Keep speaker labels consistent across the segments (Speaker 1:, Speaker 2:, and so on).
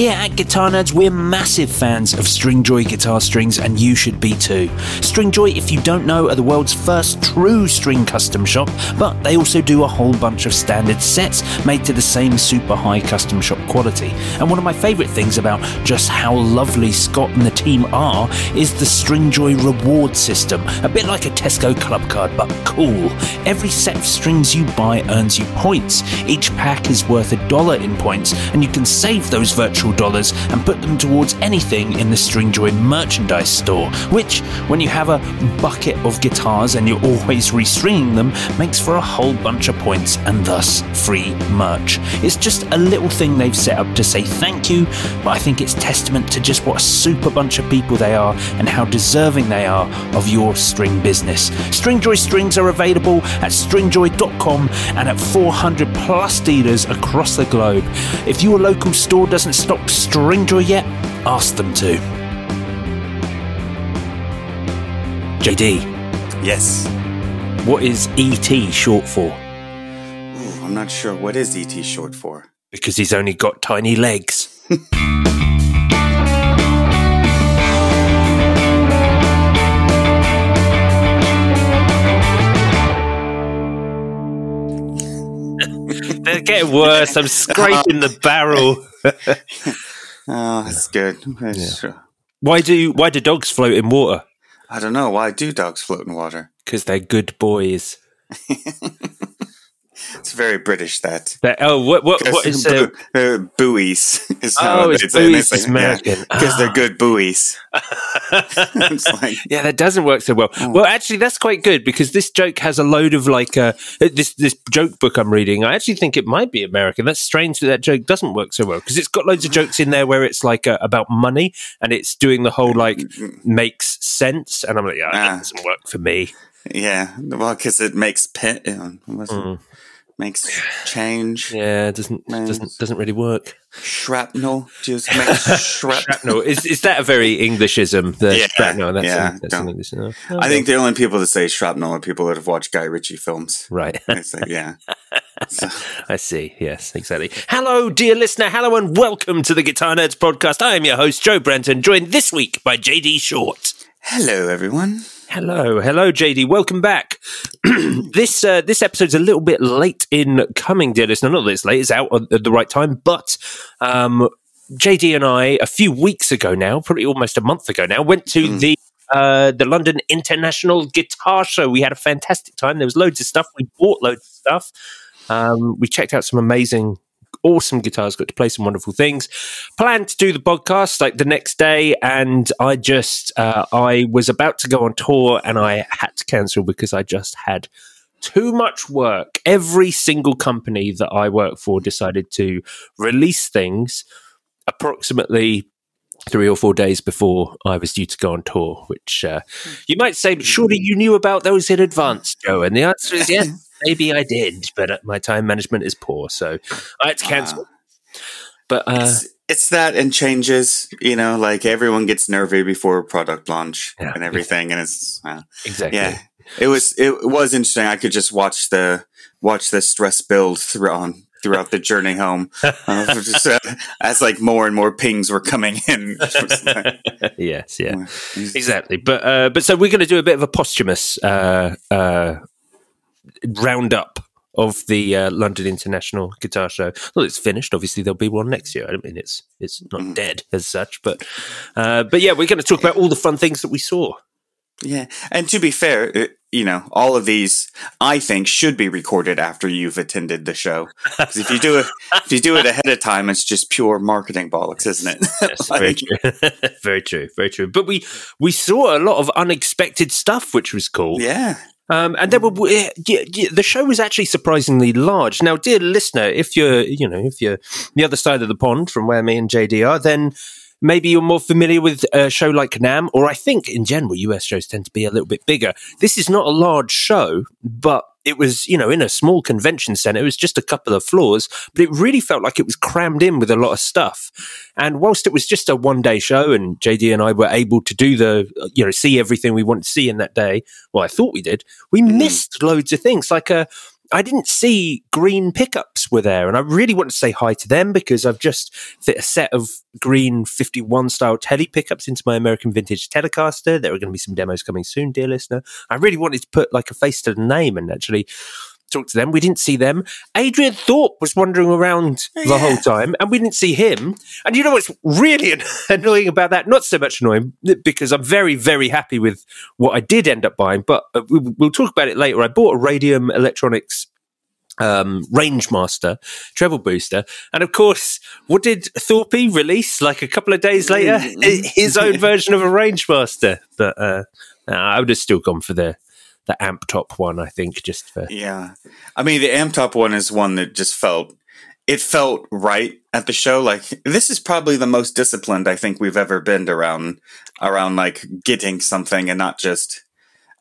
Speaker 1: Here at Guitar Nerds, we're massive fans of Stringjoy guitar strings, and you should be too. Stringjoy, if you don't know, are the world's first true string custom shop, but they also do a whole bunch of standard sets made to the same super high custom shop quality. And one of my favourite things about just how lovely Scott and the team are is the Stringjoy reward system, a bit like a Tesco club card, but cool. Every set of strings you buy earns you points. Each pack is worth a dollar in points, and you can save those virtual dollars and put them towards anything in the Stringjoy merchandise store, which, when you have a bucket of guitars and you're always restringing them, makes for a whole bunch of points and thus free merch. It's just a little thing they've set up to say thank you, but I think it's testament to just what a super bunch of people they are and how deserving they are of your string business. Stringjoy strings are available at stringjoy.com and at 400 plus dealers across the globe. If your local store doesn't stock Stringjoy yet, ask them to. JD,
Speaker 2: Yes.
Speaker 1: what is ET short for?
Speaker 2: Ooh, I'm not sure. What is ET short for?
Speaker 1: Because he's only got tiny legs. getting worse. I'm scraping the barrel.
Speaker 2: Oh, that's good. That's-
Speaker 1: Why do why do dogs float in water?
Speaker 2: I don't know. Why do dogs float in water?
Speaker 1: Because they're good boys.
Speaker 2: It's very British, that.
Speaker 1: They're, oh, what what what is
Speaker 2: Bu- uh, buoys? Is
Speaker 1: Oh,
Speaker 2: how
Speaker 1: it's
Speaker 2: they say it.
Speaker 1: buoys American.
Speaker 2: Because they're
Speaker 1: Ah.
Speaker 2: good buoys. it's like,
Speaker 1: Yeah, that doesn't work so well. Well, actually, that's quite good because this joke has a load of like uh, this this joke book I'm reading. I actually think it might be American. That's strange that that joke doesn't work so well because it's got loads of jokes in there where it's like uh, about money and it's doing the whole like makes sense. And I'm like, yeah,
Speaker 2: Ah.
Speaker 1: that doesn't work for me.
Speaker 2: yeah. Well, because it makes pit, you know, what's it? Makes change.
Speaker 1: Yeah, it doesn't doesn't doesn't really work.
Speaker 2: Shrapnel. Just makes shrapnel.
Speaker 1: Shrapnel is is that a very Englishism? The
Speaker 2: Yeah,
Speaker 1: shrapnel. That's,
Speaker 2: yeah,
Speaker 1: that's an English. no?
Speaker 2: I think the only people that say shrapnel are people that have watched Guy Ritchie films.
Speaker 1: Right.
Speaker 2: It's like, yeah. So,
Speaker 1: I see. Yes, exactly. Hello, dear listener. Hello, and welcome to the Guitar Nerds podcast. I am your host, Joe Brenton, joined this week by JD Short.
Speaker 2: hello, everyone.
Speaker 1: Hello, hello, JD. Welcome back. this uh, this episode's a little bit late in coming, dear listener. Not that it's late; it's out at the right time. But um, JD and I, a few weeks ago now, probably almost a month ago now, went to the uh, the London International Guitar Show. We had a fantastic time. There was loads of stuff. We bought loads of stuff. Um, we checked out some amazing, awesome guitars. Got to play some wonderful things. Planned to do the podcast like the next day, and I just uh, I was about to go on tour, and I had to cancel because I just had too much work. Every single company that I work for decided to release things approximately three or four days before I was due to go on tour, which uh, you might say, but surely you knew about those in advance, Joe. And the answer is yes, maybe I did, but uh, my time management is poor, so I had to cancel. but uh,
Speaker 2: It's, it's that and changes, you know, like everyone gets nervy before product launch
Speaker 1: Yeah.
Speaker 2: and everything. And it's, uh,
Speaker 1: exactly.
Speaker 2: yeah, it was, it was interesting. I could just watch the, watch the stress build through on throughout the journey home. Uh, just, uh, as like more and more pings were coming in.
Speaker 1: yes, yeah, exactly. But uh, but so we're going to do a bit of a posthumous uh, uh, roundup of the uh, London International Guitar Show. Well, it's finished. Obviously, there'll be one next year. I mean, it's it's not
Speaker 2: Mm.
Speaker 1: dead as such, but uh, but yeah, we're going to talk about all the fun things that we saw.
Speaker 2: Yeah, and to be fair, it, you know, all of these I think should be recorded after you've attended the show. 'Cause if you do it, if you do it ahead of time, it's just pure marketing bollocks, isn't it?
Speaker 1: Yes, very true. very true. Very true. But we we saw a lot of unexpected stuff, which was cool.
Speaker 2: yeah,
Speaker 1: Um, and there were yeah, yeah, the show was actually surprisingly large. Now, dear listener, if you're you know if you're the other side of the pond from where me and JD are, then maybe you're more familiar with a show like NAMM, or I think in general US shows tend to be a little bit bigger. This is not a large show, but it was you know in a small convention center. It was just a couple of floors, but it really felt like it was crammed in with a lot of stuff. And whilst it was just a one day show, and JD and I were able to do the you know see everything we wanted to see in that day, well, I thought we did. We missed loads of things. Like uh, I didn't see green pickups were there, and I really want to say hi to them because I've just fit a set of green 51 style tele pickups into my American Vintage Telecaster. There are going to be some demos coming soon, dear listener. I really wanted to put like a face to the name and actually talk to them. We didn't see them. Adrian Thorpe was wandering around the whole time, and we didn't see him. And you know what's really annoying about that? Not so much annoying because I'm very, very happy with what I did end up buying, but uh, we, we'll talk about it later. I bought a Radium Electronics um, Range Master treble booster, and of course, what did Thorpe release like a couple of days later? His own version of a Range Master, but uh, I would have still gone for the the amp top one. I think just for
Speaker 2: yeah. I mean, the Amp Top one is one that just felt it felt right at the show. Like this is probably the most disciplined I think we've ever been around around like getting something and not just.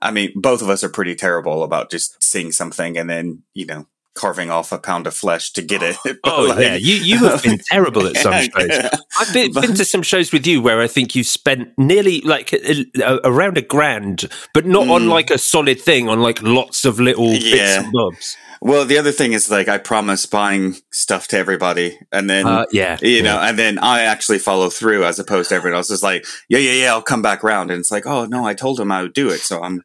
Speaker 2: I mean, both of us are pretty terrible about just seeing something and then you know carving off a pound of flesh to get it.
Speaker 1: Oh
Speaker 2: like-
Speaker 1: yeah, you you have been terrible at some shows.
Speaker 2: Yeah.
Speaker 1: I've been, been to some shows with you where I think you've spent nearly like a, a- around a grand, but not on like a solid thing, on like lots of little bits
Speaker 2: Mm.
Speaker 1: And bobs.
Speaker 2: Well, the other thing is like I promise buying stuff to everybody, and then
Speaker 1: Uh, yeah,
Speaker 2: you know, and then I actually follow through as opposed to everyone else is like, yeah, yeah, yeah, I'll come back round, and it's like, oh no, I told him I would do it, so I'm,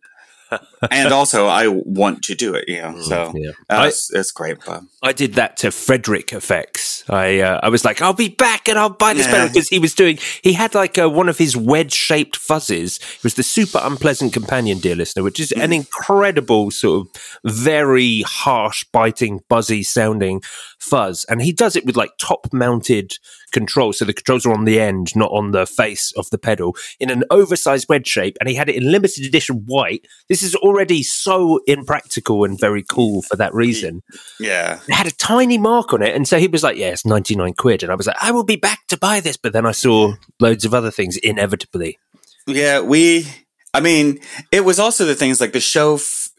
Speaker 2: and also I want to do it, you know, so
Speaker 1: yeah.
Speaker 2: uh,
Speaker 1: I-
Speaker 2: it's, it's great, but
Speaker 1: I did that to Frederic Effects. I uh, I was like, I'll be back and I'll buy this
Speaker 2: Yeah.
Speaker 1: pedal because he was doing. He had like uh one of his wedge shaped fuzzes. It was the super unpleasant companion, dear listener, which is an incredible sort of very harsh, biting, buzzy sounding fuzz, and he does it with like top mounted controls. So the controls are on the end, not on the face of the pedal, in an oversized wedge shape, and he had it in limited edition white. This is already so impractical and very cool for that reason
Speaker 2: yeah,
Speaker 1: it had a tiny mark on it. And so he was like, yeah, it's 99 quid. And I was like, I will be back to buy this. But then I saw loads of other things inevitably.
Speaker 2: yeah, we, I mean, it was also the things like the show, f-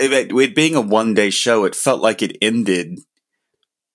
Speaker 2: it, it being a one day show, it felt like it ended,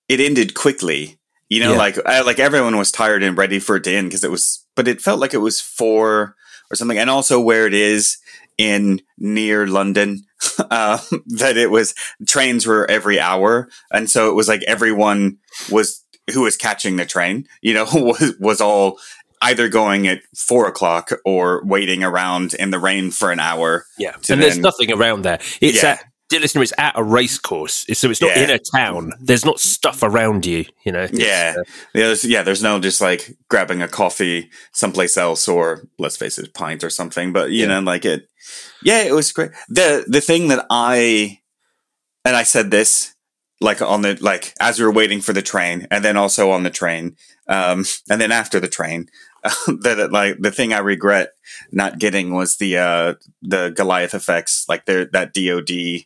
Speaker 2: it ended quickly. You know,
Speaker 1: Yeah.
Speaker 2: like I, like everyone was tired and ready for it to end because it was, but it felt like it was four or something, and also where it is in near London, uh, that it was trains were every hour, and so it was like everyone was who was catching the train, you know, was was all either going at four o'clock or waiting around in the rain for an hour.
Speaker 1: Yeah. And there's nothing around there. It's
Speaker 2: Yeah.
Speaker 1: at, dear listener, it's at a race course. So it's not
Speaker 2: Yeah.
Speaker 1: in a town. There's not stuff around you, you know.
Speaker 2: Yeah.
Speaker 1: uh,
Speaker 2: There's, yeah, there's no just like grabbing a coffee someplace else or let's face it, pint or something. But you
Speaker 1: Yeah.
Speaker 2: know, like it, yeah, it was great. The the thing that I and I said this like on the like as we were waiting for the train, and then also on the train, um, and then after the train. that like the thing I regret not getting was the uh the Goliath effects, like the that DoD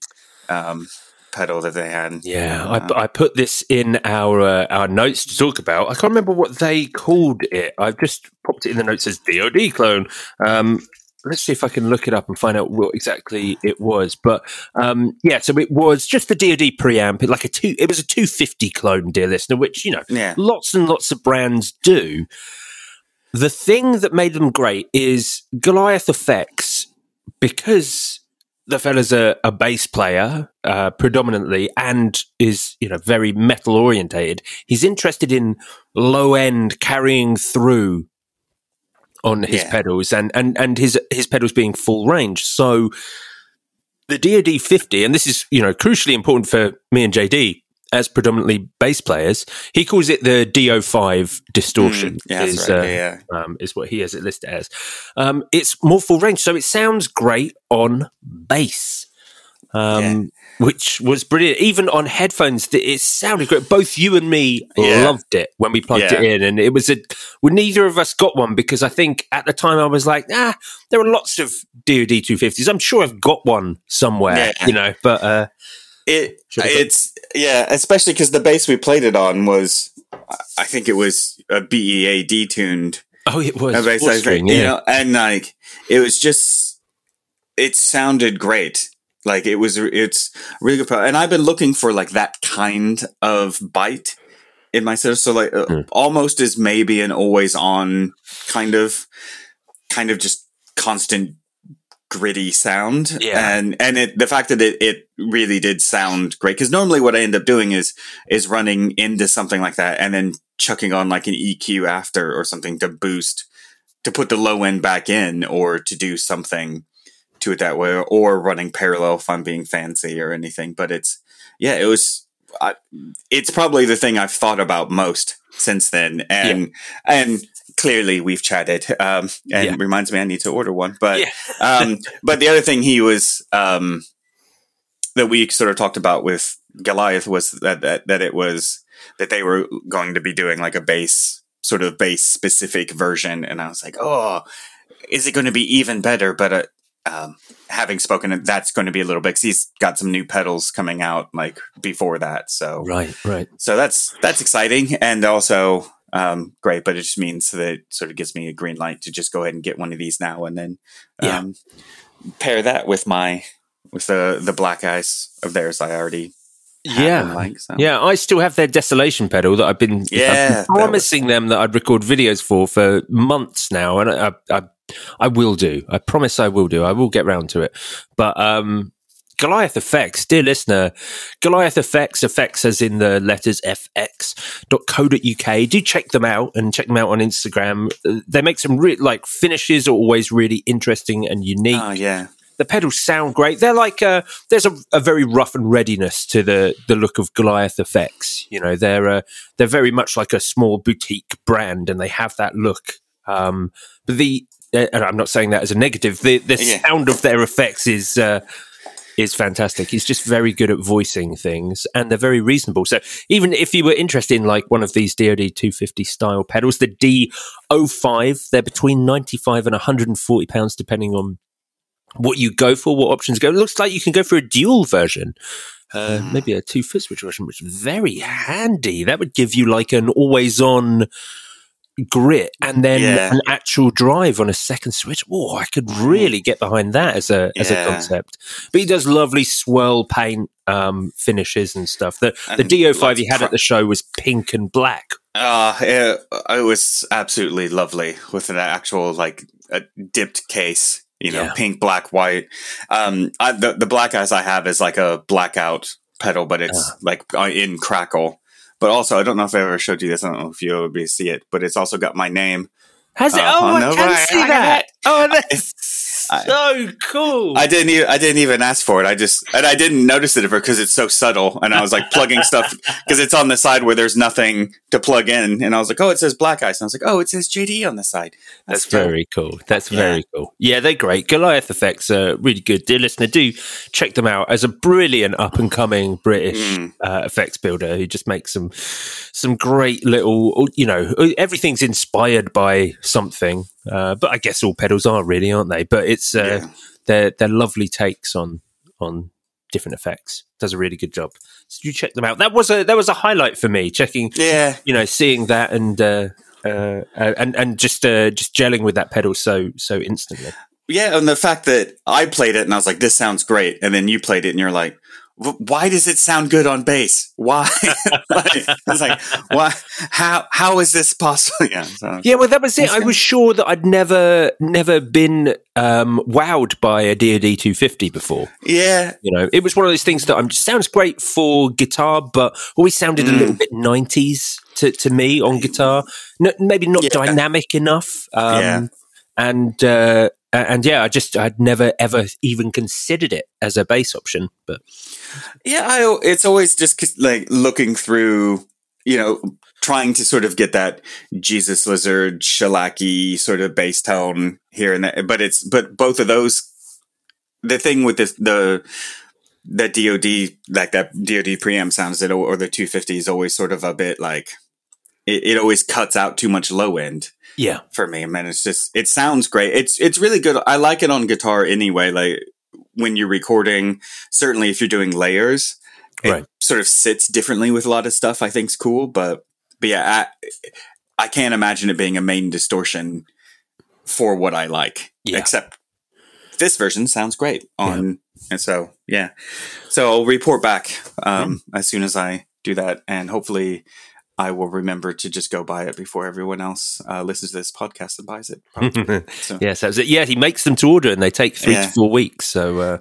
Speaker 2: um pedal that they had.
Speaker 1: Yeah,
Speaker 2: Uh,
Speaker 1: I, I put this in our uh, our notes to talk about. I can't remember what they called it. I've just popped it in the notes as DoD clone. Um, let's see if I can look it up and find out what exactly it was. But um, yeah, so it was just the DoD preamp, like a two. It was a two fifty clone, dear listener, which you know
Speaker 2: Yeah.
Speaker 1: lots and lots of brands do. The thing that made them great is Goliath effects because the fella's a, a bass player uh, predominantly and is you know very metal orientated. He's interested in low end carrying through on his
Speaker 2: Yeah.
Speaker 1: pedals and and and his his pedals being full range. So the DoD 50, and this is, you know, crucially important for me and JD as predominantly bass players. He calls it the DO5 distortion.
Speaker 2: Mm, yeah,
Speaker 1: is,
Speaker 2: right.
Speaker 1: uh,
Speaker 2: yeah, yeah.
Speaker 1: um, is what he has it listed as. Um, it's more full range, so it sounds great on bass. Um, which was brilliant. Even on headphones, it sounded great. Both you and me
Speaker 2: Yeah.
Speaker 1: loved it when we plugged
Speaker 2: Yeah.
Speaker 1: it in, and it was a. Well, neither of us got one because I think at the time I was like, ah, there are lots of DoD 250s. I'm sure I've got one somewhere,
Speaker 2: Yeah.
Speaker 1: you know. But uh,
Speaker 2: It it's yeah, especially because the bass we played it on was, I think it was a BEAD tuned
Speaker 1: oh, it was
Speaker 2: a bass,
Speaker 1: string, yeah.
Speaker 2: you know, and like it was just, it sounded great. Like it was, it's really good. pro- And I've been looking for like that kind of bite in my set. So like uh,
Speaker 1: Hmm.
Speaker 2: almost as maybe an always on kind of, kind of just constant gritty sound.
Speaker 1: Yeah.
Speaker 2: And, and it, the fact that it, it really did sound great. Cause normally what I end up doing is, is running into something like that and then chucking on like an EQ after or something to boost, to put the low end back in or to do something to it that way or running parallel if I'm being fancy or anything. But it's, yeah, it was, I, it's probably the thing I've thought about most since then. And, and clearly we've chatted, um, and
Speaker 1: Yeah.
Speaker 2: reminds me I need to order one. But,
Speaker 1: Yeah.
Speaker 2: um, but the other thing he was, um, that we sort of talked about with Goliath was that, that, that it was, that they were going to be doing like a base sort of base specific version. And I was like, oh, is it going to be even better? But, uh, um, having spoken, that's going to be a little bit, cause he's got some new pedals coming out like before that. So,
Speaker 1: Right, right.
Speaker 2: so that's that's exciting and also um, great, but it just means that it sort of gives me a green light to just go ahead and get one of these now and then
Speaker 1: Yeah.
Speaker 2: um, pair that with my with the the black ice of theirs I already
Speaker 1: Yeah.
Speaker 2: like. So.
Speaker 1: Yeah, I still have their desolation pedal that I've been, I've
Speaker 2: Yeah,
Speaker 1: been
Speaker 2: that
Speaker 1: promising them that I'd record videos for for months now, and I, I, I will do. I promise I will do. I will get round to it. But um, Goliath Effects, dear listener, Goliath Effects, effects as in the letters fx.co.uk. Do check them out and check them out on Instagram. They make some re- like finishes are always really interesting and unique
Speaker 2: Oh yeah.
Speaker 1: the pedals sound great. They're like uh there's a, a very rough and readiness to the the look of Goliath effects. You know, they're uh, they're very much like a small boutique brand, and they have that look. Um, but the uh, and I'm not saying that as a negative. The the
Speaker 2: Yeah.
Speaker 1: sound of their effects is. Uh, is fantastic. He's just very good at voicing things, and they're very reasonable. So even if you were interested in like one of these DoD 250 style pedals, the D05, they're between 95 and 140 pounds, depending on what you go for, what options go. It looks like you can go for a dual version, uh, maybe a two foot switch version, which is very handy. That would give you like an always on grit and then
Speaker 2: Yeah.
Speaker 1: an actual drive on a second switch. Oh, I could really get behind that as a as a concept. But he does lovely swirl paint um, finishes and stuff. The the DO5
Speaker 2: lots
Speaker 1: he had at the show was pink and black.
Speaker 2: Uh, it, it was absolutely lovely with an actual like a dipped case, you know,
Speaker 1: Yeah.
Speaker 2: pink, black, white. Um, I, the the black eyes I have is like a blackout pedal, but it's like uh, in crackle. But also, I don't know if I ever showed you this. I don't know if you'll be able to see it, but it's also got my name.
Speaker 1: Has it?
Speaker 2: Uh,
Speaker 1: oh, I can
Speaker 2: right.
Speaker 1: see that. Oh, that's so cool.
Speaker 2: I didn't even I didn't even ask for it. I just and I didn't notice it because it's so subtle. And I was like plugging stuff because it's on the side where there's nothing to plug in. And I was like, oh, it says Black Ice. And I was like, oh, it says JD on the side.
Speaker 1: That's
Speaker 2: cool.
Speaker 1: very cool. That's
Speaker 2: Yeah.
Speaker 1: very cool. Yeah, they're great. Goliath effects are really good. Dear listener, do check them out as a brilliant up and coming British
Speaker 2: Mm.
Speaker 1: uh, effects builder who just makes some some great little. You know, everything's inspired by something. Uh, but I guess all pedals are really, aren't they? But it's uh,
Speaker 2: Yeah.
Speaker 1: they're they're lovely takes on on different effects. Does a really good job. So you check them out. That was a that was a highlight for me. Checking
Speaker 2: Yeah.
Speaker 1: you know, seeing that and uh, uh, uh, and and just uh, just gelling with that pedal so so instantly.
Speaker 2: Yeah. And the fact that I played it and I was like, this sounds great. And then you played it and you're like, "Wh- why does it sound good on bass? Why? like, it's like, why? How? How is this possible? Yeah. So,
Speaker 1: Yeah, well, that was it. I was sure that I'd never never been um, wowed by a DoD 250 before.
Speaker 2: yeah.
Speaker 1: You know, it was one of those things that um, sounds great for guitar, but always sounded a little bit 90s to, to me on guitar. No, maybe not
Speaker 2: Yeah.
Speaker 1: dynamic enough. Um,
Speaker 2: Yeah.
Speaker 1: And uh, and yeah, I just I'd never ever even considered it as a bass option. But
Speaker 2: yeah, I, it's always just like looking through, you know, trying to sort of get that Jesus Lizard shellacky sort of bass tone here and there. But it's but both of those. The thing with this the the DoD like that DoD preamp sounds it or the 250 is always sort of a bit like it, it always cuts out too much low end.
Speaker 1: Yeah,
Speaker 2: for me, man, it's just it sounds great. It's it's really good. I like it on guitar anyway. Like when you're recording, certainly if you're doing layers, it right. sort of sits differently with a lot of stuff. I think's cool, but but yeah, I, I can't imagine it being a main distortion for what I like. Yeah. Except this version sounds great on, yeah. and so yeah. So I'll report back um, yeah. as soon as I do that, and hopefully I will remember to just go buy it before everyone else uh, listens to this podcast and buys it.
Speaker 1: so. yes, that Yeah, he makes them to order, and they take three yeah. to four weeks. So. Uh,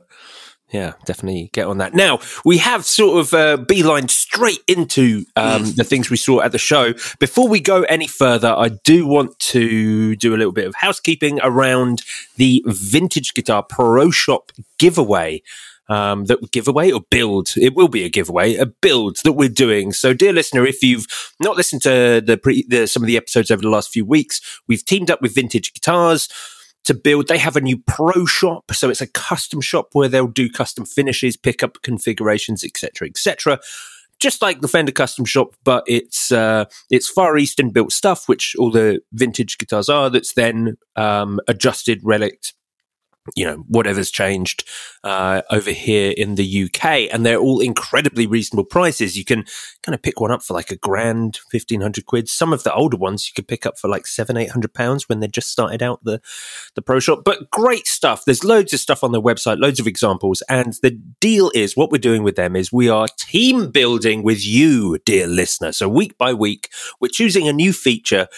Speaker 1: yeah, definitely get on that. Now we have sort of uh, beeline straight into um, mm. the things we saw at the show. Before we go any further, I do want to do a little bit of housekeeping around the Vintage Guitar Pro Shop giveaway um, that giveaway or build. It will be a giveaway, a build that we're doing. So, dear listener, if you've not listened to the, pre, the some of the episodes over the last few weeks, we've teamed up with Vintage Guitars to build. They have a new pro shop, so it's a custom shop where they'll do custom finishes, pick up configurations, etc., etc. Just like the Fender Custom Shop, but it's uh, it's Far Eastern built stuff, which all the vintage guitars are. That's then um, adjusted, relic, you know whatever's changed uh, over here in the UK, and they're all incredibly reasonable prices. You can kind of pick one up for like a grand, fifteen hundred quid. Some of the older ones you could pick up for like seven, eight hundred pounds when they just started out the the pro shop. But great stuff. There's loads of stuff on their website, loads of examples, and the deal is what we're doing with them is we are team building with you, dear listener. So week by week, we're choosing a new feature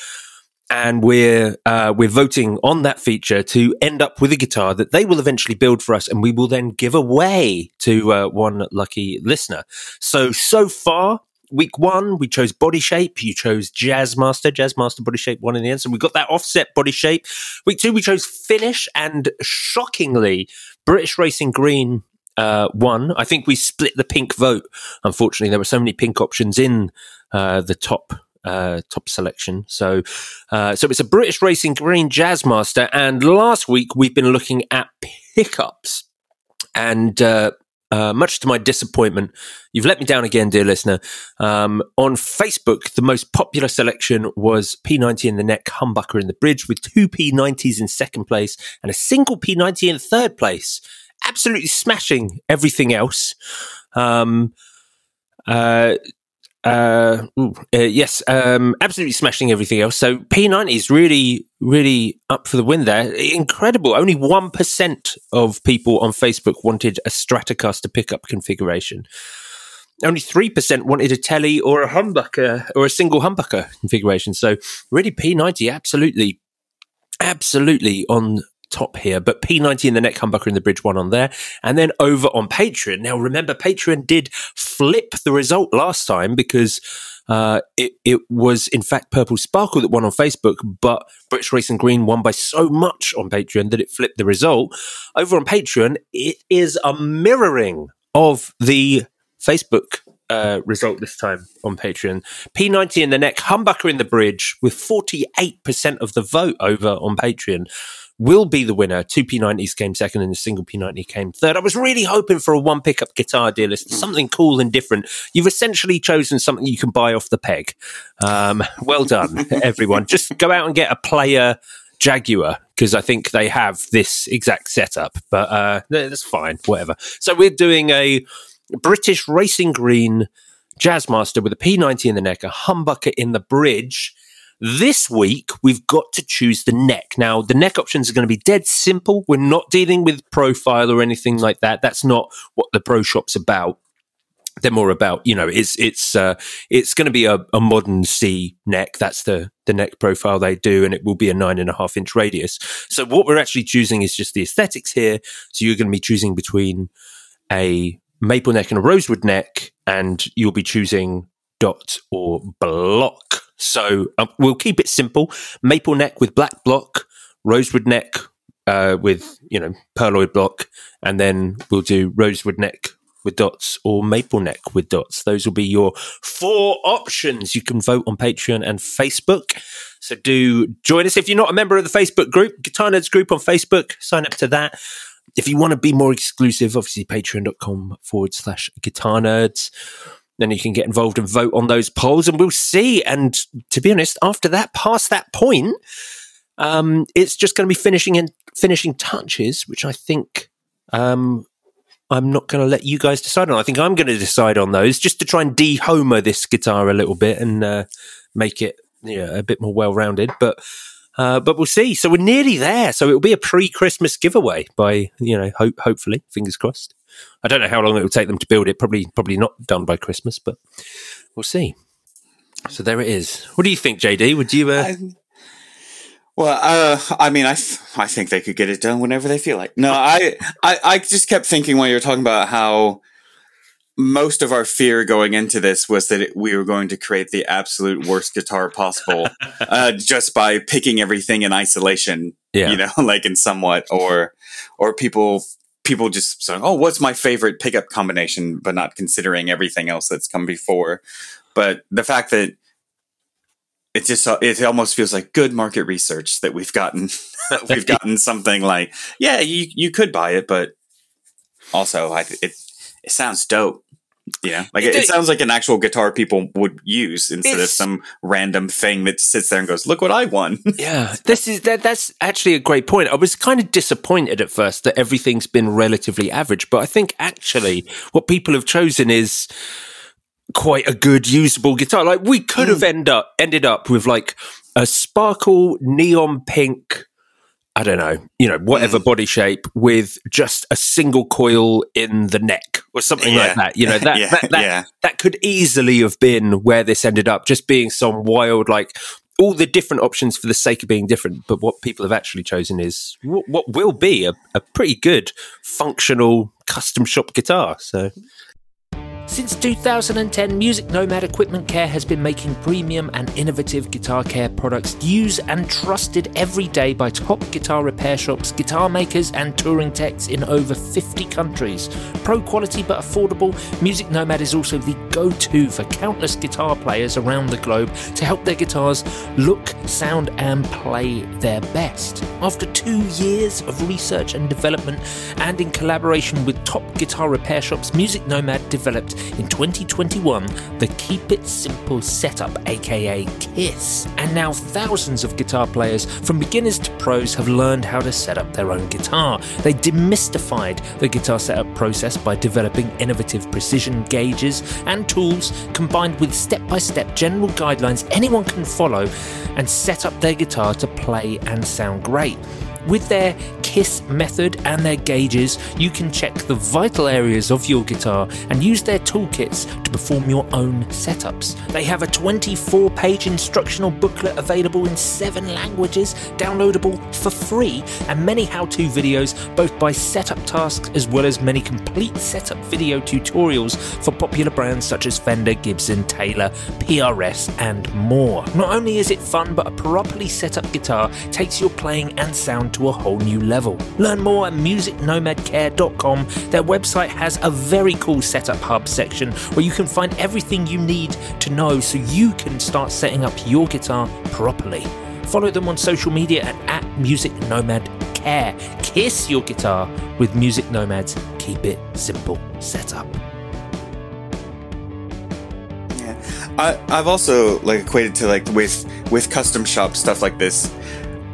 Speaker 1: and we're uh, we're voting on that feature to end up with a guitar that they will eventually build for us, and we will then give away to uh, one lucky listener. So so far. Week one, we chose body shape. You chose Jazzmaster, Jazzmaster body shape one in the end. So we got that offset body shape. Week two, we chose finish, and shockingly, British Racing Green uh, one. I think we split the pink vote. Unfortunately, there were so many pink options in uh, the top uh, top selection. So, uh, so it's a British Racing Green Jazzmaster, and last week we've been looking at pickups, and uh, uh, much to my disappointment, you've let me down again, dear listener. Um, on Facebook, the most popular selection was P90 in the neck, humbucker in the bridge, with two P90s in second place and a single P90 in third place. Absolutely smashing everything else. Um, uh, uh, ooh, uh, yes, um, absolutely smashing everything else. So P90 is really, really up for the win there. Incredible. Only 1% of people on Facebook wanted a Stratocaster pickup configuration. Only 3% wanted a telly or a humbucker or a single humbucker configuration. So really P90 absolutely, absolutely on top here, but P90 in the neck humbucker in the bridge one on there. And then over on Patreon. Now, remember, Patreon did flip the result last time because uh, it, it was, in fact, Purple Sparkle that won on Facebook, but British Racing Green won by so much on Patreon that it flipped the result. Over on Patreon, it is a mirroring of the Facebook uh, result this time on Patreon. P90 in the neck, humbucker in the bridge with 48% of the vote over on Patreon will be the winner. Two P90s came second and a single P90 came third. I was really hoping for a one pickup guitar deal list, mm. something cool and different. You've essentially chosen something you can buy off the peg. Um, well done, everyone. Just go out and get a player Jaguar because I think they have this exact setup, but uh, that's fine, whatever. So we're doing a British Racing Green Jazzmaster with a P90 in the neck, a humbucker in the bridge this week, we've got to choose the neck. Now, the neck options are going to be dead simple. We're not dealing with profile or anything like that. That's not what the pro shop's about. They're more about, you know, it's it's uh, it's going to be a, a modern C neck. That's the the neck profile they do, and it will be a nine and a half inch radius. So what we're actually choosing is just the aesthetics here. So you're going to be choosing between a maple neck and a rosewood neck, and you'll be choosing dot or block. So um, we'll keep it simple. Maple neck with black block, rosewood neck uh, with you know pearloid block, and then we'll do rosewood neck with dots or maple neck with dots. Those will be your four options. You can vote on Patreon and Facebook. So do join us if you're not a member of the Facebook group, Guitar Nerds group on Facebook. Sign up to that. If you want to be more exclusive, obviously patreon.com forward slash guitar nerds. Then you can get involved and vote on those polls, and we'll see. And to be honest, after that, past that point, um, it's just going to be finishing and finishing touches, which I think um, I'm not going to let you guys decide on. I think I'm going to decide on those just to try and de-homer this guitar a little bit and uh, make it know, a bit more well-rounded. But uh, but we'll see. So we're nearly there. So it'll be a pre-Christmas giveaway by you know ho- hopefully fingers crossed. I don't know how long it will take them to build it. Probably probably not done by Christmas, but we'll see. So there it is. What do you think, JD? Would you? Uh,
Speaker 2: well, uh, I mean, I, th- I think they could get it done whenever they feel like. No, I, I, I just kept thinking while you were talking about how most of our fear going into this was that it, we were going to create the absolute worst guitar possible, uh, just by picking everything in isolation.
Speaker 1: Yeah.
Speaker 2: You know, like in somewhat, or, or people, people just saying, "Oh, what's my favorite pickup combination?" but not considering everything else that's come before. But the fact that it just it almost feels like good market research that we've gotten we've gotten something like yeah you you could buy it but also I it it sounds dope you know like it, it sounds like an actual guitar people would use instead of some random thing that sits there and goes look what I won
Speaker 1: yeah this is that that's actually a great point I was kind of disappointed at first that everything's been relatively average but I think actually what people have chosen is quite a good usable guitar. Like we could have mm. end up ended up with like a sparkle neon pink I don't know, you know, whatever mm. body shape with just a single coil in the neck or something yeah. like that. You know, that, yeah. that, that, yeah. that could easily have been where this ended up, just being some wild, like all the different options for the sake of being different. But what people have actually chosen is what, what will be a, a pretty good functional custom shop guitar. So since 2010, Music Nomad Equipment Care has been making premium and innovative guitar care products used and trusted every day by top guitar repair shops, guitar makers, and touring techs in over 50 countries. Pro quality but affordable, Music Nomad is also the go to for countless guitar players around the globe to help their guitars look, sound, and play their best. After two years of research and development, and in collaboration with top guitar repair shops, Music Nomad developed in 2021 the Keep It Simple setup, aka KISS. And now thousands of guitar players, from beginners to pros, have learned how to set up their own guitar. They demystified the guitar setup process by developing innovative precision gauges and tools combined with step by step general guidelines anyone can follow and set up their guitar to play and sound great. With their KISS method and their gauges, you can check the vital areas of your guitar and use their toolkits to perform your own setups. They have a 24 page instructional booklet available in seven languages, downloadable for free, and many how to videos, both by setup tasks as well as many complete setup video tutorials for popular brands such as Fender, Gibson, Taylor, PRS, and more. Not only is it fun, but a properly set up guitar takes your playing and sound to a whole new level. Learn more at musicnomadcare.com. Their website has a very cool setup hub section where you can find everything you need to know so you can start setting up your guitar properly. Follow them on social media at, at Music Nomad Care. Kiss your guitar with Music Nomads. Keep it simple setup.
Speaker 2: I, I've also like equated to like with with custom shop stuff like this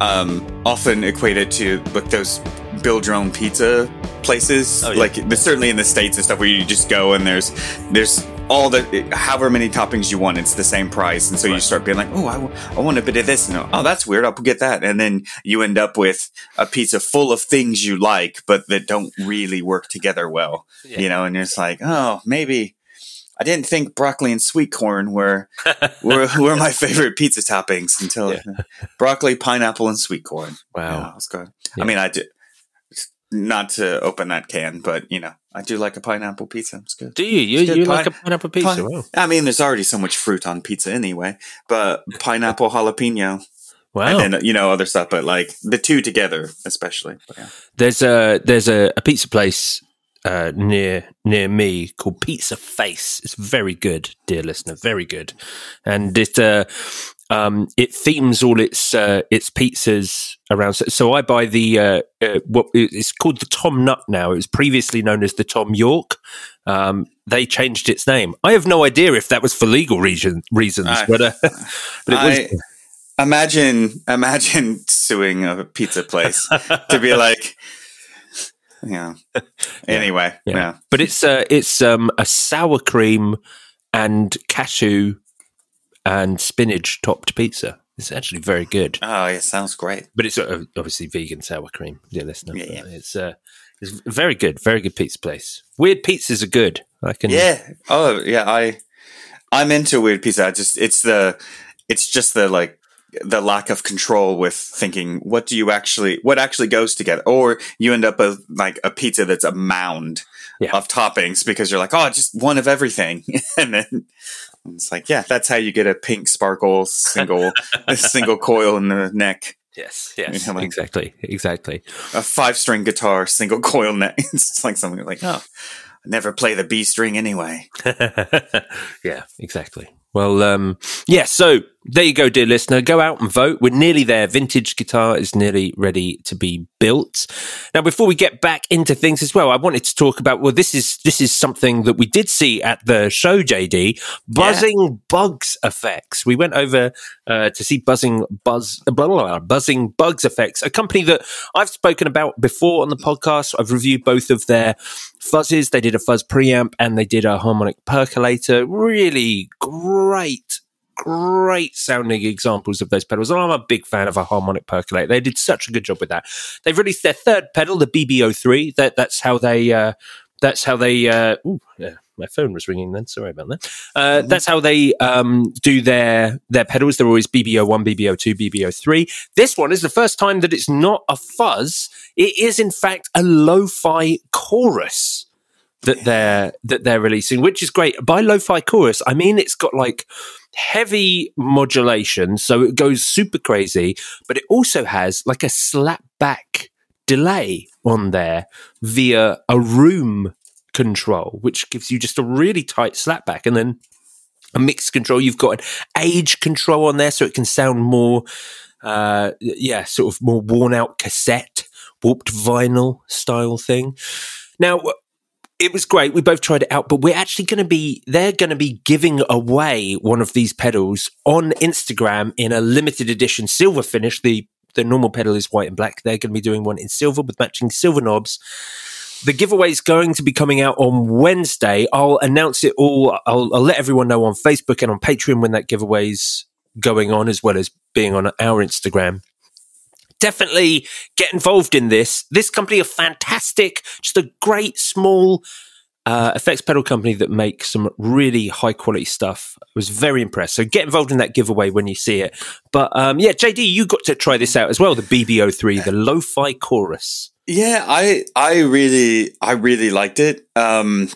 Speaker 2: um, often equated to like those build your own pizza places. Oh, yeah. Like certainly in the states and stuff where you just go and there's there's all the however many toppings you want, it's the same price, and so right. you start being like, oh, I, I want a bit of this, and oh, that's weird, I'll get that, and then you end up with a pizza full of things you like, but that don't really work together well, yeah. you know, and it's like, oh, maybe I didn't think broccoli and sweet corn were were, were my favorite pizza toppings until yeah. broccoli, pineapple, and sweet corn.
Speaker 1: Wow,
Speaker 2: yeah, was good. Yeah. I mean, I did not to open that can, but you know, I do like a pineapple pizza. It's good.
Speaker 1: Do you? You, you like a pineapple pizza?
Speaker 2: Pine- I mean, there's already so much fruit on pizza anyway, but pineapple jalapeno.
Speaker 1: Wow.
Speaker 2: And then you know other stuff, but like the two together, especially. Yeah.
Speaker 1: There's a there's a, a pizza place uh, near near me called Pizza Face. It's very good, dear listener, very good, and it uh, um, it themes all its uh, its pizzas around. So, so I buy the uh, uh, what it's called the Tom Nut now. It was previously known as the Tom York. Um, they changed its name. I have no idea if that was for legal reason, reasons,
Speaker 2: I-
Speaker 1: but, uh, but it was.
Speaker 2: Imagine imagine suing a pizza place to be like, yeah. Anyway,
Speaker 1: yeah.
Speaker 2: yeah.
Speaker 1: But it's uh, it's um, a sour cream and cashew and spinach topped pizza. It's actually very good,
Speaker 2: Oh, it sounds great.
Speaker 1: but it's uh, obviously vegan sour cream. Yeah, listener.
Speaker 2: Yeah, yeah.
Speaker 1: It's uh, it's very good, very good pizza place. Weird pizzas are good. I can.
Speaker 2: Yeah. Oh, yeah. I I'm into weird pizza. I just it's the it's just the like the lack of control with thinking what do you actually what actually goes together, or you end up with like a pizza that's a mound
Speaker 1: Yeah.
Speaker 2: of toppings because you're like, oh, just one of everything, and then. It's like, yeah, that's how you get a pink sparkle single, a single coil in the neck,
Speaker 1: Yes. Yes.
Speaker 2: Yeah, like-
Speaker 1: exactly. Exactly.
Speaker 2: a five string guitar, single coil neck. It's just like something like, oh, I never play the B string anyway.
Speaker 1: yeah, exactly. Well, um, yeah, so there you go, dear listener. Go out and vote. We're nearly there. Vintage guitar is nearly ready to be built. Now, before we get back into things as well, I wanted to talk about, well, this is, this is something that we did see at the show, JD, buzzing bugs effects. We went over, uh, to see buzzing buzz, blah, blah, blah, buzzing bugs effects, a company that I've spoken about before on the podcast. I've reviewed both of their fuzzes. They did a fuzz preamp and they did a harmonic percolator. Really great, great sounding examples of those pedals. And I'm a big fan of a harmonic percolator. They did such a good job with that. They've released their third pedal, the BBO3. That that's how they. Uh, that's how they. Uh, ooh, yeah, my phone was ringing. Then sorry about that. Uh, That's how they um, do their their pedals. They're always BBO one, BBO two, BBO three. This one is the first time that it's not a fuzz. It is in fact a lo-fi chorus that they're that they're releasing, which is great. By lo-fi chorus, I mean it's got like heavy modulation, so it goes super crazy, but it also has like a slap back delay on there via a room control, which gives you just a really tight slapback, and then a mix control. You've got an age control on there, so it can sound more, uh, yeah, sort of more worn out cassette, warped vinyl style thing. Now, it was great. We both tried it out, but we're actually going to be, they're going to be giving away one of these pedals on Instagram in a limited edition silver finish. The, the normal pedal is white and black. They're going to be doing one in silver with matching silver knobs. The giveaway is going to be coming out on Wednesday. I'll announce it all. I'll, I'll let everyone know on Facebook and on Patreon when that giveaway's going on, as well as being on our Instagram definitely get involved in this. This company are fantastic, just a great small uh, effects pedal company that makes some really high quality stuff. I was very impressed. So get involved in that giveaway when you see it. But um, yeah, JD, you got to try this out as well. The BBO3, the Lo-Fi Chorus.
Speaker 2: Yeah, I I really I really liked it. Um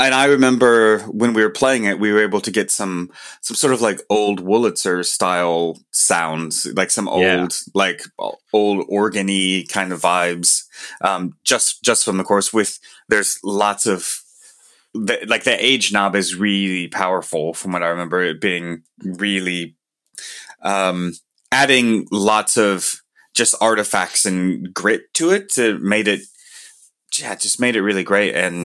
Speaker 2: and I remember when we were playing it, we were able to get some some sort of like old Wurlitzer style sounds, like some old
Speaker 1: Yeah.
Speaker 2: like old organy kind of vibes. Um, just just from the course. With there's lots of the, like the age knob is really powerful from what I remember it being really um, adding lots of just artifacts and grit to it to made it yeah just made it really great and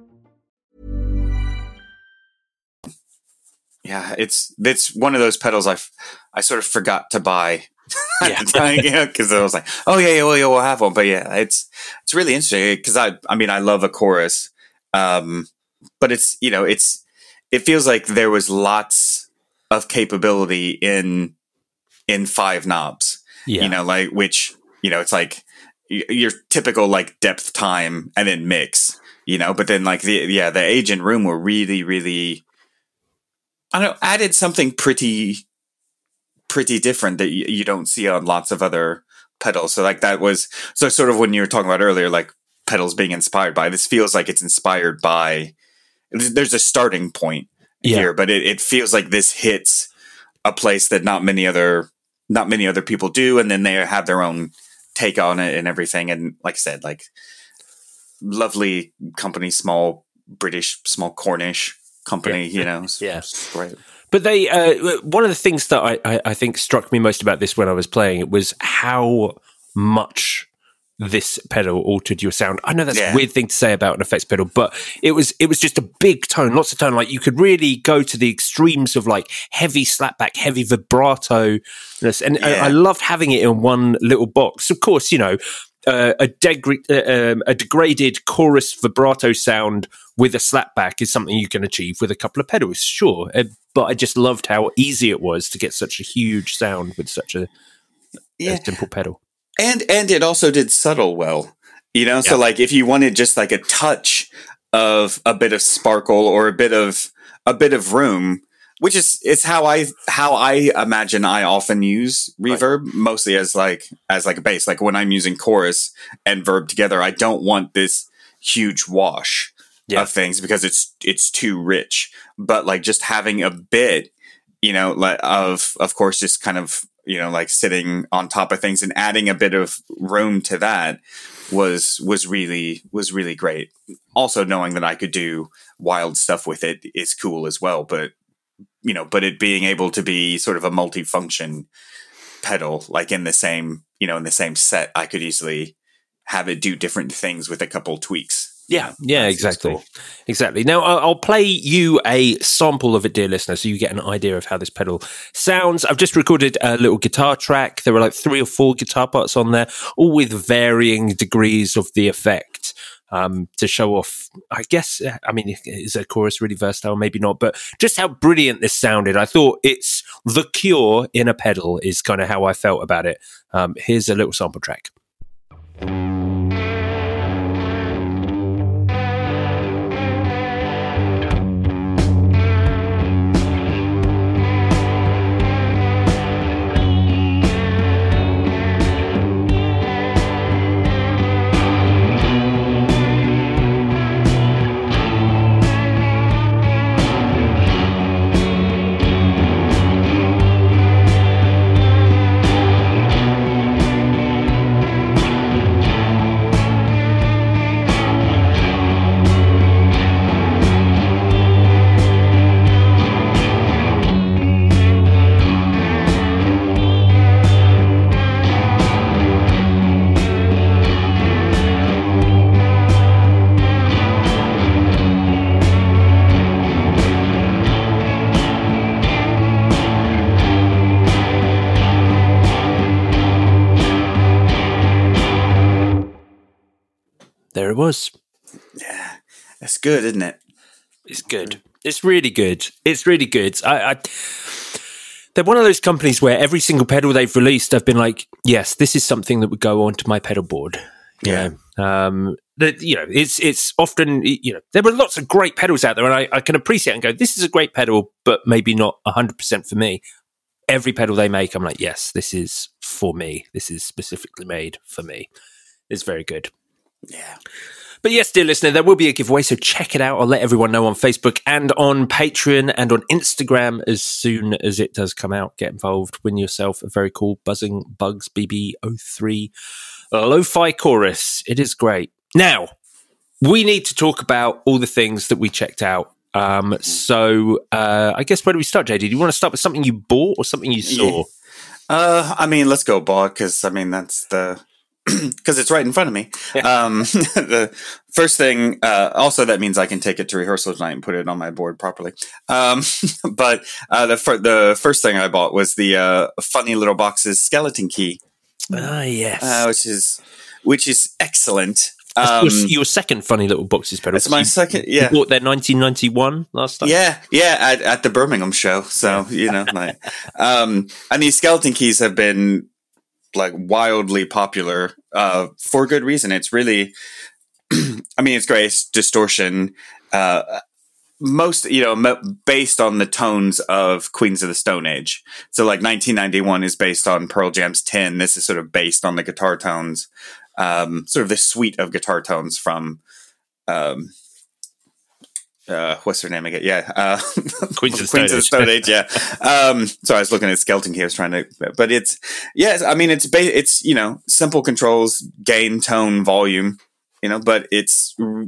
Speaker 2: Yeah, it's it's one of those pedals I I sort of forgot to buy
Speaker 1: Yeah.
Speaker 2: the time, yeah, because I was like, oh yeah, yeah, well, yeah, we'll have one. But yeah, it's it's really interesting because I I mean I love a chorus, um, but it's you know it's it feels like there was lots of capability in in five knobs.
Speaker 1: Yeah.
Speaker 2: You know, like which you know it's like your typical like depth time and then mix. You know, but then like the yeah the age and room were really really I don't know, added something pretty pretty different that you, you don't see on lots of other pedals. So like that was so sort of when you were talking about earlier, like pedals being inspired by this feels like it's inspired by. There's a starting point
Speaker 1: Yeah.
Speaker 2: here, but it, it feels like this hits a place that not many other not many other people do, and then they have their own take on it and everything. And like I said, like lovely company, small British, small Cornish company, you know. it's-
Speaker 1: Yeah.
Speaker 2: it's great.
Speaker 1: But they, uh, one of the things that I, I, I think struck me most about this when I was playing it was how much this pedal altered your sound. I know that's
Speaker 2: Yeah.
Speaker 1: a weird thing to say about an effects pedal, but it was it was just a big tone, lots of tone. Like you could really go to the extremes of like heavy slapback, heavy vibrato, and I, I loved having it in one little box. Of course, you know. Uh, a, degra- uh, um, a degraded chorus vibrato sound with a slapback is something you can achieve with a couple of pedals, sure. Uh, but I just loved how easy it was to get such a huge sound with such a,
Speaker 2: Yeah.
Speaker 1: a simple pedal.
Speaker 2: and and it also did subtle well you know so like if you wanted just like a touch of a bit of sparkle or a bit of a bit of room which is it's how i how i imagine i often use reverb mostly as like as like a bass. Like when i'm using chorus and verb together i don't want this huge wash
Speaker 1: Yeah.
Speaker 2: of things because it's it's too rich. But like just having a bit you know like of of course just kind of you know like sitting on top of things and adding a bit of room to that was was really was really great. Also knowing that i could do wild stuff with it is cool as well but you know but it being able to be sort of a multifunction pedal like in the same you know in the same set i could easily have it do different things with a couple tweaks
Speaker 1: Yeah, yeah,
Speaker 2: That's
Speaker 1: exactly,
Speaker 2: cool.
Speaker 1: exactly. Now I'll play you a sample of it, dear listener, so you get an idea of how this pedal sounds. I've just recorded a little guitar track. There were like three or four guitar parts on there, all with varying degrees of the effect. Um, to show off, I guess, uh, I mean, is a chorus really versatile? Maybe not, but just how brilliant this sounded. I thought it's the cure in a pedal, is kind of how I felt about it. Um, here's a little sample track.
Speaker 2: Good isn't it
Speaker 1: It's good. It's really good. It's really good. I, I they're one of those companies where every single pedal they've released, I've been like, yes, this is something that would go onto my pedal board. You
Speaker 2: Yeah.
Speaker 1: know? Um, that you know, it's it's often you know there are lots of great pedals out there, and I, I can appreciate and go, this is a great pedal, but maybe not hundred percent for me. Every pedal they make, I'm like, yes, this is for me. This is specifically made for me. It's very good.
Speaker 2: Yeah.
Speaker 1: But yes, dear listener, there will be a giveaway, so check it out. I'll let everyone know on Facebook and on Patreon and on Instagram as soon as it does come out. Get involved, win yourself a very cool Buzzing Bugs BB03 Lo-Fi Chorus. It is great. Now, we need to talk about all the things that we checked out. Um, so uh, I guess where do we start, JD? Do you want to start with something you bought or something you saw?
Speaker 2: Yeah. Uh, I mean, let's go bought because I mean that's the because it's right in front of me. Yeah. Um, the first thing, uh, also that means I can take it to rehearsal tonight and put it on my board properly. Um, but uh, the fir- the first thing I bought was the uh, funny little boxes skeleton key.
Speaker 1: Ah, yes,
Speaker 2: uh, which is which is excellent.
Speaker 1: Um, your, your, second funny little boxes pedal.
Speaker 2: It's my
Speaker 1: you,
Speaker 2: second. Yeah,
Speaker 1: you bought their 1991 last time.
Speaker 2: Yeah, yeah, at, at the Birmingham show. So you know, like, um, and these skeleton keys have been like wildly popular uh, for good reason. It's really, I mean, it's. It's distortion. Uh, most, you know, based on the tones of Queens of the Stone Age. So, like 1991 is based on Pearl Jam's 10. This is sort of based on the guitar tones, um, sort of the suite of guitar tones from um, uh, what's her name again? Yeah, uh,
Speaker 1: Queens, of, Queens
Speaker 2: of the Stone Age. Yeah. Um, so I was looking at Skeleton Key. I was trying to, but it's yes. I mean, it's ba- it's you know simple controls, gain, tone, volume. You know, but it's r-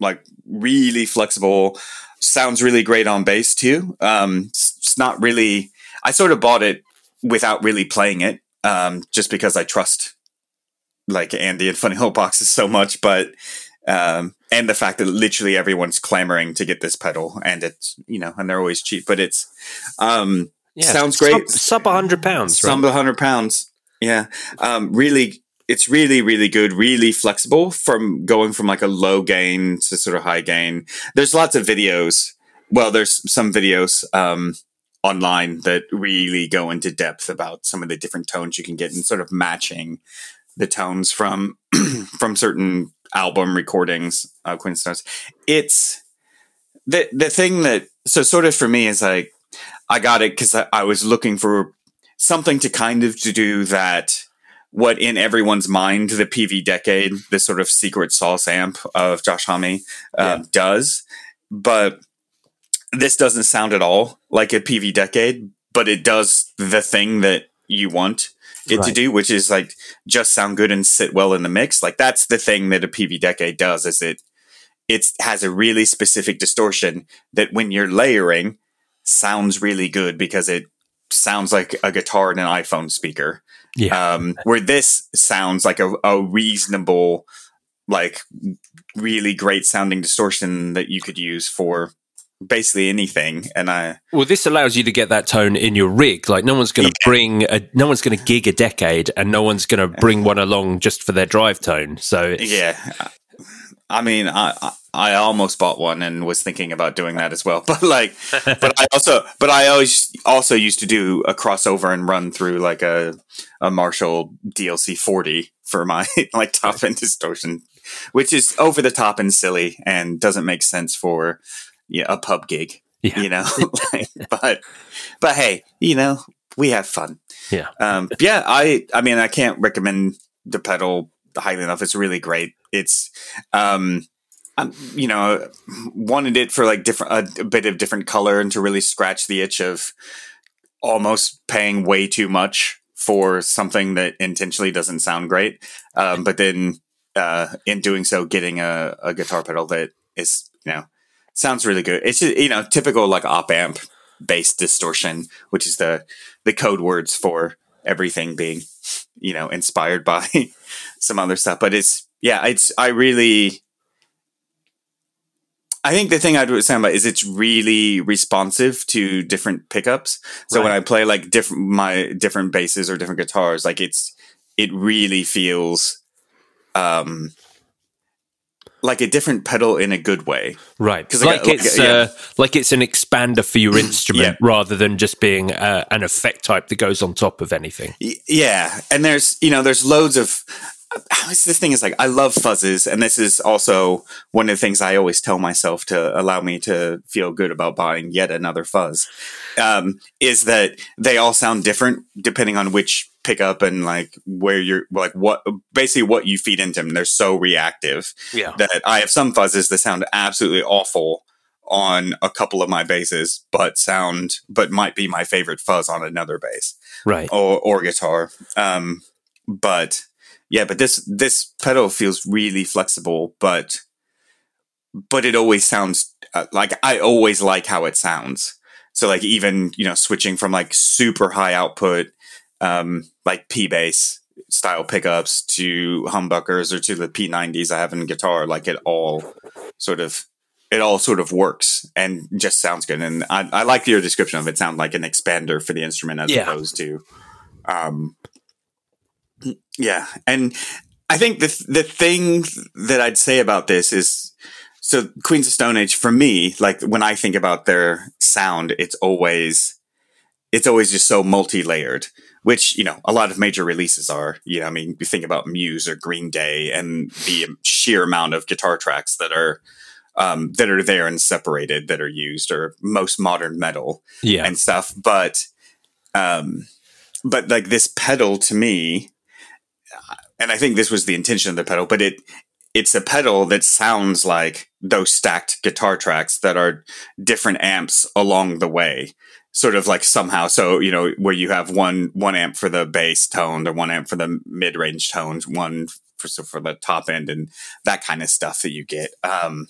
Speaker 2: like really flexible. Sounds really great on bass too. Um, it's, not really. I sort of bought it without really playing it, um, just because I trust like Andy and Funny Little Boxes so much, but um, and the fact that literally everyone's clamoring to get this pedal, and it's you know, and they're always cheap, but it's um, yeah, sounds great.
Speaker 1: Sub, sub hundred pounds,
Speaker 2: sub right? hundred pounds. Yeah, um, really, it's really really good, really flexible from going from like a low gain to sort of high gain. There's lots of videos. Well, there's some videos um, online that really go into depth about some of the different tones you can get and sort of matching the tones from from certain album recordings of Queen Stars. It's the the thing that so sort of for me is like I got it because I, I, was looking for something to kind of to do that what in everyone's mind the Peavey Decade, this sort of secret sauce amp of Josh Homme uh, yeah. does, but this doesn't sound at all like a Peavey Decade, but it does the thing that you want it right. to do, which is like just sound good and sit well in the mix. Like that's the thing that a Peavey Decade does is it it has a really specific distortion that when you're layering sounds really good because it sounds like a guitar in an iPhone speaker. Yeah. Um, where this sounds like a, a reasonable, like really great sounding distortion that you could use for basically anything and i
Speaker 1: well this allows you to get that tone in your rig. Like no one's going to yeah. bring a no one's going to gig a decade and no one's going to bring one along just for their drive tone. So
Speaker 2: yeah. I mean i i almost bought one and was thinking about doing that as well but like but i also but i always also used to do a crossover and run through like a a marshall dlc 40 for my like top end distortion which is over the top and silly and doesn't make sense for yeah, a pub gig. Yeah. You know, but but hey, you know, we have fun.
Speaker 1: Yeah.
Speaker 2: Um, yeah, I I mean, I can't recommend the pedal highly enough. It's really great. It's um I'm, you know, wanted it for like different a, a, bit of different color and to really scratch the itch of almost paying way too much for something that intentionally doesn't sound great. Um, but then uh, in doing so, getting a, a guitar pedal that is you know sounds really good. It's just, you know typical like op amp based distortion, which is the the code words for everything being you know inspired by some other stuff. But it's yeah, it's I really. I think the thing I'd say about is it's really responsive to different pickups. So right. when I play like different my different basses or different guitars, like it's it really feels um like a different pedal in a good way,
Speaker 1: right? Because like, like, it's yeah. uh, like it's an expander for your instrument yeah. rather than just being uh, an effect type that goes on top of anything.
Speaker 2: Yeah, and there's you know there's loads of this thing is like I love fuzzes, and this is also one of the things I always tell myself to allow me to feel good about buying yet another fuzz. Um, is that they all sound different depending on which pickup and like where you're like what basically what you feed into them. They're so reactive
Speaker 1: Yeah.
Speaker 2: that I have some fuzzes that sound absolutely awful on a couple of my basses, but sound but might be my favorite fuzz on another bass
Speaker 1: Right.
Speaker 2: or or guitar. Um, but yeah, but this this pedal feels really flexible, but but it always sounds uh, like I always like how it sounds. So like even you know switching from like super high output um, like P bass style pickups to humbuckers or to the P90s I have in guitar, like it all sort of it all sort of works and just sounds good. And I, I like your description of it. Sound like an expander for the instrument as
Speaker 1: Yeah.
Speaker 2: opposed to, um, yeah. And I think the the thing that I'd say about this is so Queens of Stone Age for me, like when I think about their sound, it's always it's always just so multi-layered, which you know a lot of major releases are. You know, I mean, you think about Muse or Green Day and the sheer amount of guitar tracks that are um, that are there and separated that are used, or most modern metal
Speaker 1: Yeah.
Speaker 2: and stuff. But, um, but like this pedal to me, and I think this was the intention of the pedal, but it, it's a pedal that sounds like those stacked guitar tracks that are different amps along the way. Sort of like somehow, so you know, where you have one one amp for the bass tone, or one amp for the mid range tones, one for so for the top end, and that kind of stuff that you get. Um,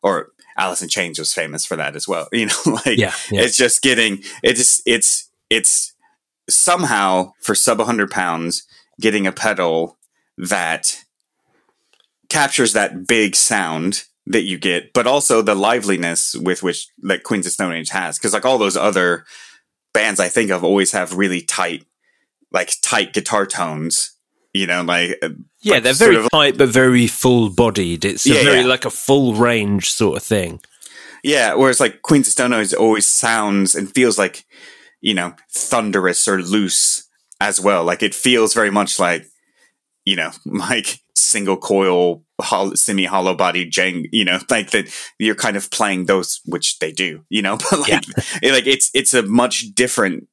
Speaker 2: or Alice in Chains was famous for that as well. You know, like
Speaker 1: Yeah, yeah.
Speaker 2: it's just getting it just it's it's somehow for sub 100 pounds getting a pedal that captures that big sound that you get but also the liveliness with which like queens of stone age has because like all those other bands i think of always have really tight like tight guitar tones you know like uh,
Speaker 1: Yeah, they're very
Speaker 2: of-
Speaker 1: tight but very full bodied. It's a
Speaker 2: Yeah,
Speaker 1: very
Speaker 2: yeah.
Speaker 1: like a full range sort of thing.
Speaker 2: Yeah, whereas like Queens of Stone Age always sounds and feels like, you know, thunderous or loose as well. Like it feels very much like, you know, like single coil, hol- semi hollow body jang, you know, like that you're kind of playing those, which they do, you know, but like, it- like it's, it's a much different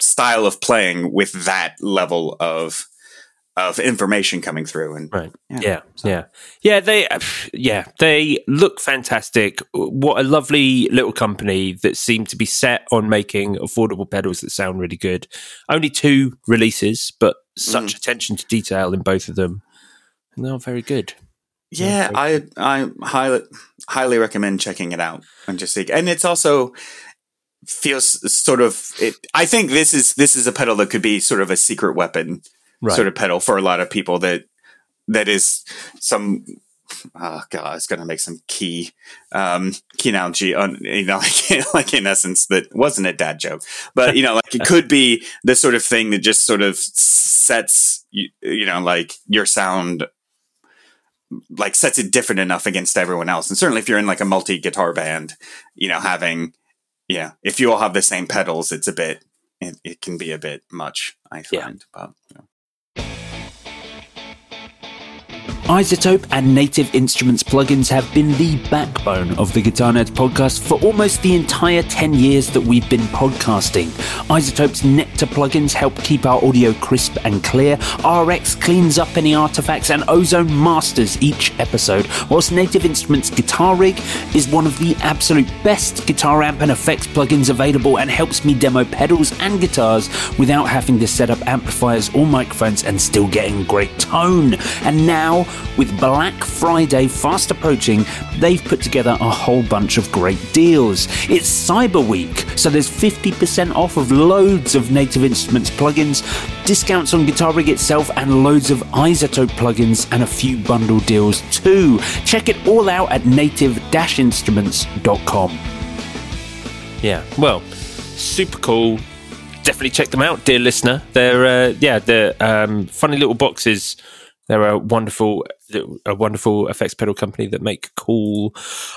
Speaker 2: style of playing with that level of, of information coming through. And
Speaker 1: Right.
Speaker 2: Yeah.
Speaker 1: Yeah. Yeah. Yeah. They, yeah, they look fantastic. What a lovely little company that seem to be set on making affordable pedals that sound really good. Only two releases, but such mm. attention to detail in both of them. And they're very good.
Speaker 2: Yeah, I I highly highly recommend checking it out and just see. And it's also feels sort of. It, I think this is this is a pedal that could be sort of a secret weapon
Speaker 1: Right.
Speaker 2: sort of pedal for a lot of people. That that is some. Oh god, it's going to make some key um, key analogy on you know like, like in essence that wasn't a dad joke, but you know like it could be the sort of thing that just sort of sets you, you know like your sound like sets it different enough against everyone else. And certainly if you're in like a multi guitar band, you know, having, yeah, if you all have the same pedals, it's a bit, it, it can be a bit much, I
Speaker 1: Yeah.
Speaker 2: find. But, you know.
Speaker 1: iZotope and Native Instruments plugins have been the backbone of the Guitar Nerds podcast for almost the entire 10 years that we've been podcasting. iZotope's Nectar plugins help keep our audio crisp and clear. RX cleans up any artifacts, and Ozone masters each episode, whilst Native Instruments Guitar Rig is one of the absolute best guitar amp and effects plugins available and helps me demo pedals and guitars without having to set up amplifiers or microphones and still getting great tone. And now, with Black Friday fast approaching, they've put together a whole bunch of great deals. It's Cyber Week, so there's 50% off of loads of Native Instruments plugins, discounts on Guitar Rig itself, and loads of iZotope plugins, and a few bundle deals too. Check it all out at native-instruments.com. Yeah, well, super cool. Definitely check them out, dear listener. They're uh, yeah, they're um, funny little boxes. They're a wonderful, a wonderful effects pedal company that make cool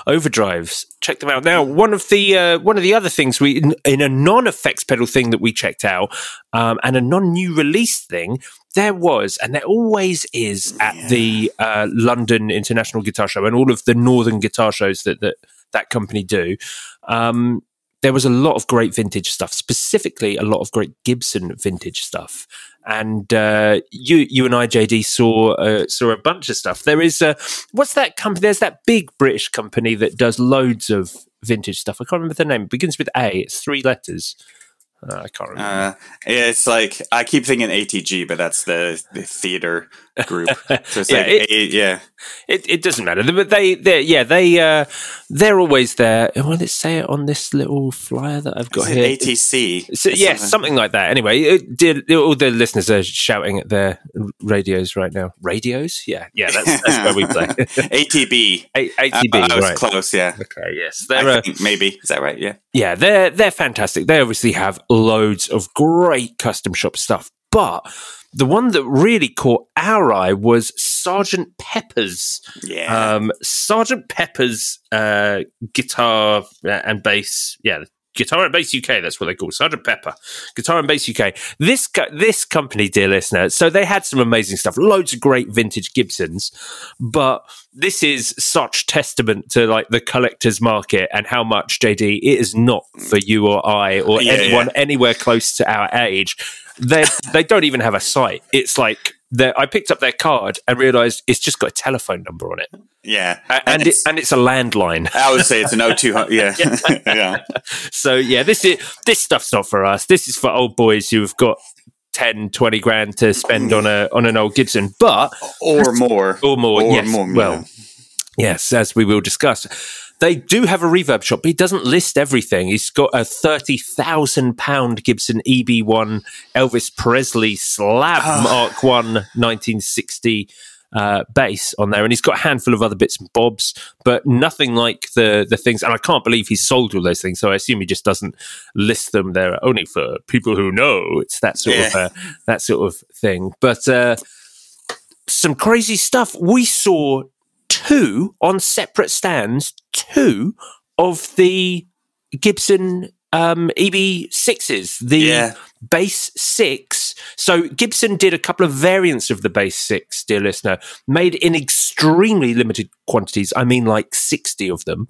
Speaker 1: overdrives. Check them out now. One of the uh, one of the other things we in, in a non effects pedal thing that we checked out, um, and a non new release thing there was, and there always is at yeah. the uh, London International Guitar Show and all of the Northern guitar shows that that, that company do. Um, there was a lot of great vintage stuff, specifically a lot of great Gibson vintage stuff. And uh, you, you and I, JD, saw uh, saw a bunch of stuff. There is a what's that company? There's that big British company that does loads of vintage stuff. I can't remember the name. It begins with A. It's three letters. Uh, I can't remember. Uh,
Speaker 2: it's like I keep thinking ATG, but that's the, the theater group. So yeah, like it, a, yeah.
Speaker 1: It, it doesn't matter, but they they yeah they uh, they're always there. Well, let's say it on this little flyer that I've got here.
Speaker 2: ATC.
Speaker 1: So, yeah, something. something. like that. Anyway, it, did, all the listeners are shouting at their radios right now. Radios? Yeah, yeah, that's, that's where we play.
Speaker 2: ATB.
Speaker 1: A- ATB. Uh,
Speaker 2: I was
Speaker 1: right.
Speaker 2: close. Yeah.
Speaker 1: Okay. Yes, they're uh,
Speaker 2: maybe is that right? Yeah.
Speaker 1: Yeah, they're they're fantastic. They obviously have loads of great custom shop stuff, but the one that really caught our eye was Sergeant Pepper's.
Speaker 2: Yeah. Um,
Speaker 1: Sergeant Pepper's uh, guitar and bass. Yeah, Guitar and Bass UK, that's what they call Sergeant Pepper. Guitar and Bass UK. This this company, dear listener, so they had some amazing stuff, loads of great vintage Gibsons, but this is such testament to like the collector's market and how much JD it is not for you or I or yeah, anyone yeah. anywhere close to our age they they don't even have a site. It's like I picked up their card and realized it's just got a telephone number on it.
Speaker 2: Yeah,
Speaker 1: and, and it's, it, and it's a landline.
Speaker 2: I would say it's an O200. Yeah, yeah. yeah.
Speaker 1: So yeah, this is this stuff's not for us. This is for old boys who've got 10, 20 grand to spend on a on an old Gibson, but
Speaker 2: or more,
Speaker 1: or more. Or yes, more, well, yeah. yes, as we will discuss. They do have a reverb shop, but he doesn't list everything. He's got a thirty thousand pound Gibson EB1 Elvis Presley slab oh. Mark One 1960 uh, bass on there, and he's got a handful of other bits and bobs, but nothing like the the things. And I can't believe he's sold all those things. So I assume he just doesn't list them. They're only for people who know. It's that sort yeah. of uh, that sort of thing. But uh, some crazy stuff. We saw two on separate stands, two of the Gibson um, EB6s, the yeah. Bass 6. So Gibson did a couple of variants of the Bass 6, dear listener, made in extremely limited quantities. I mean, like 60 of them.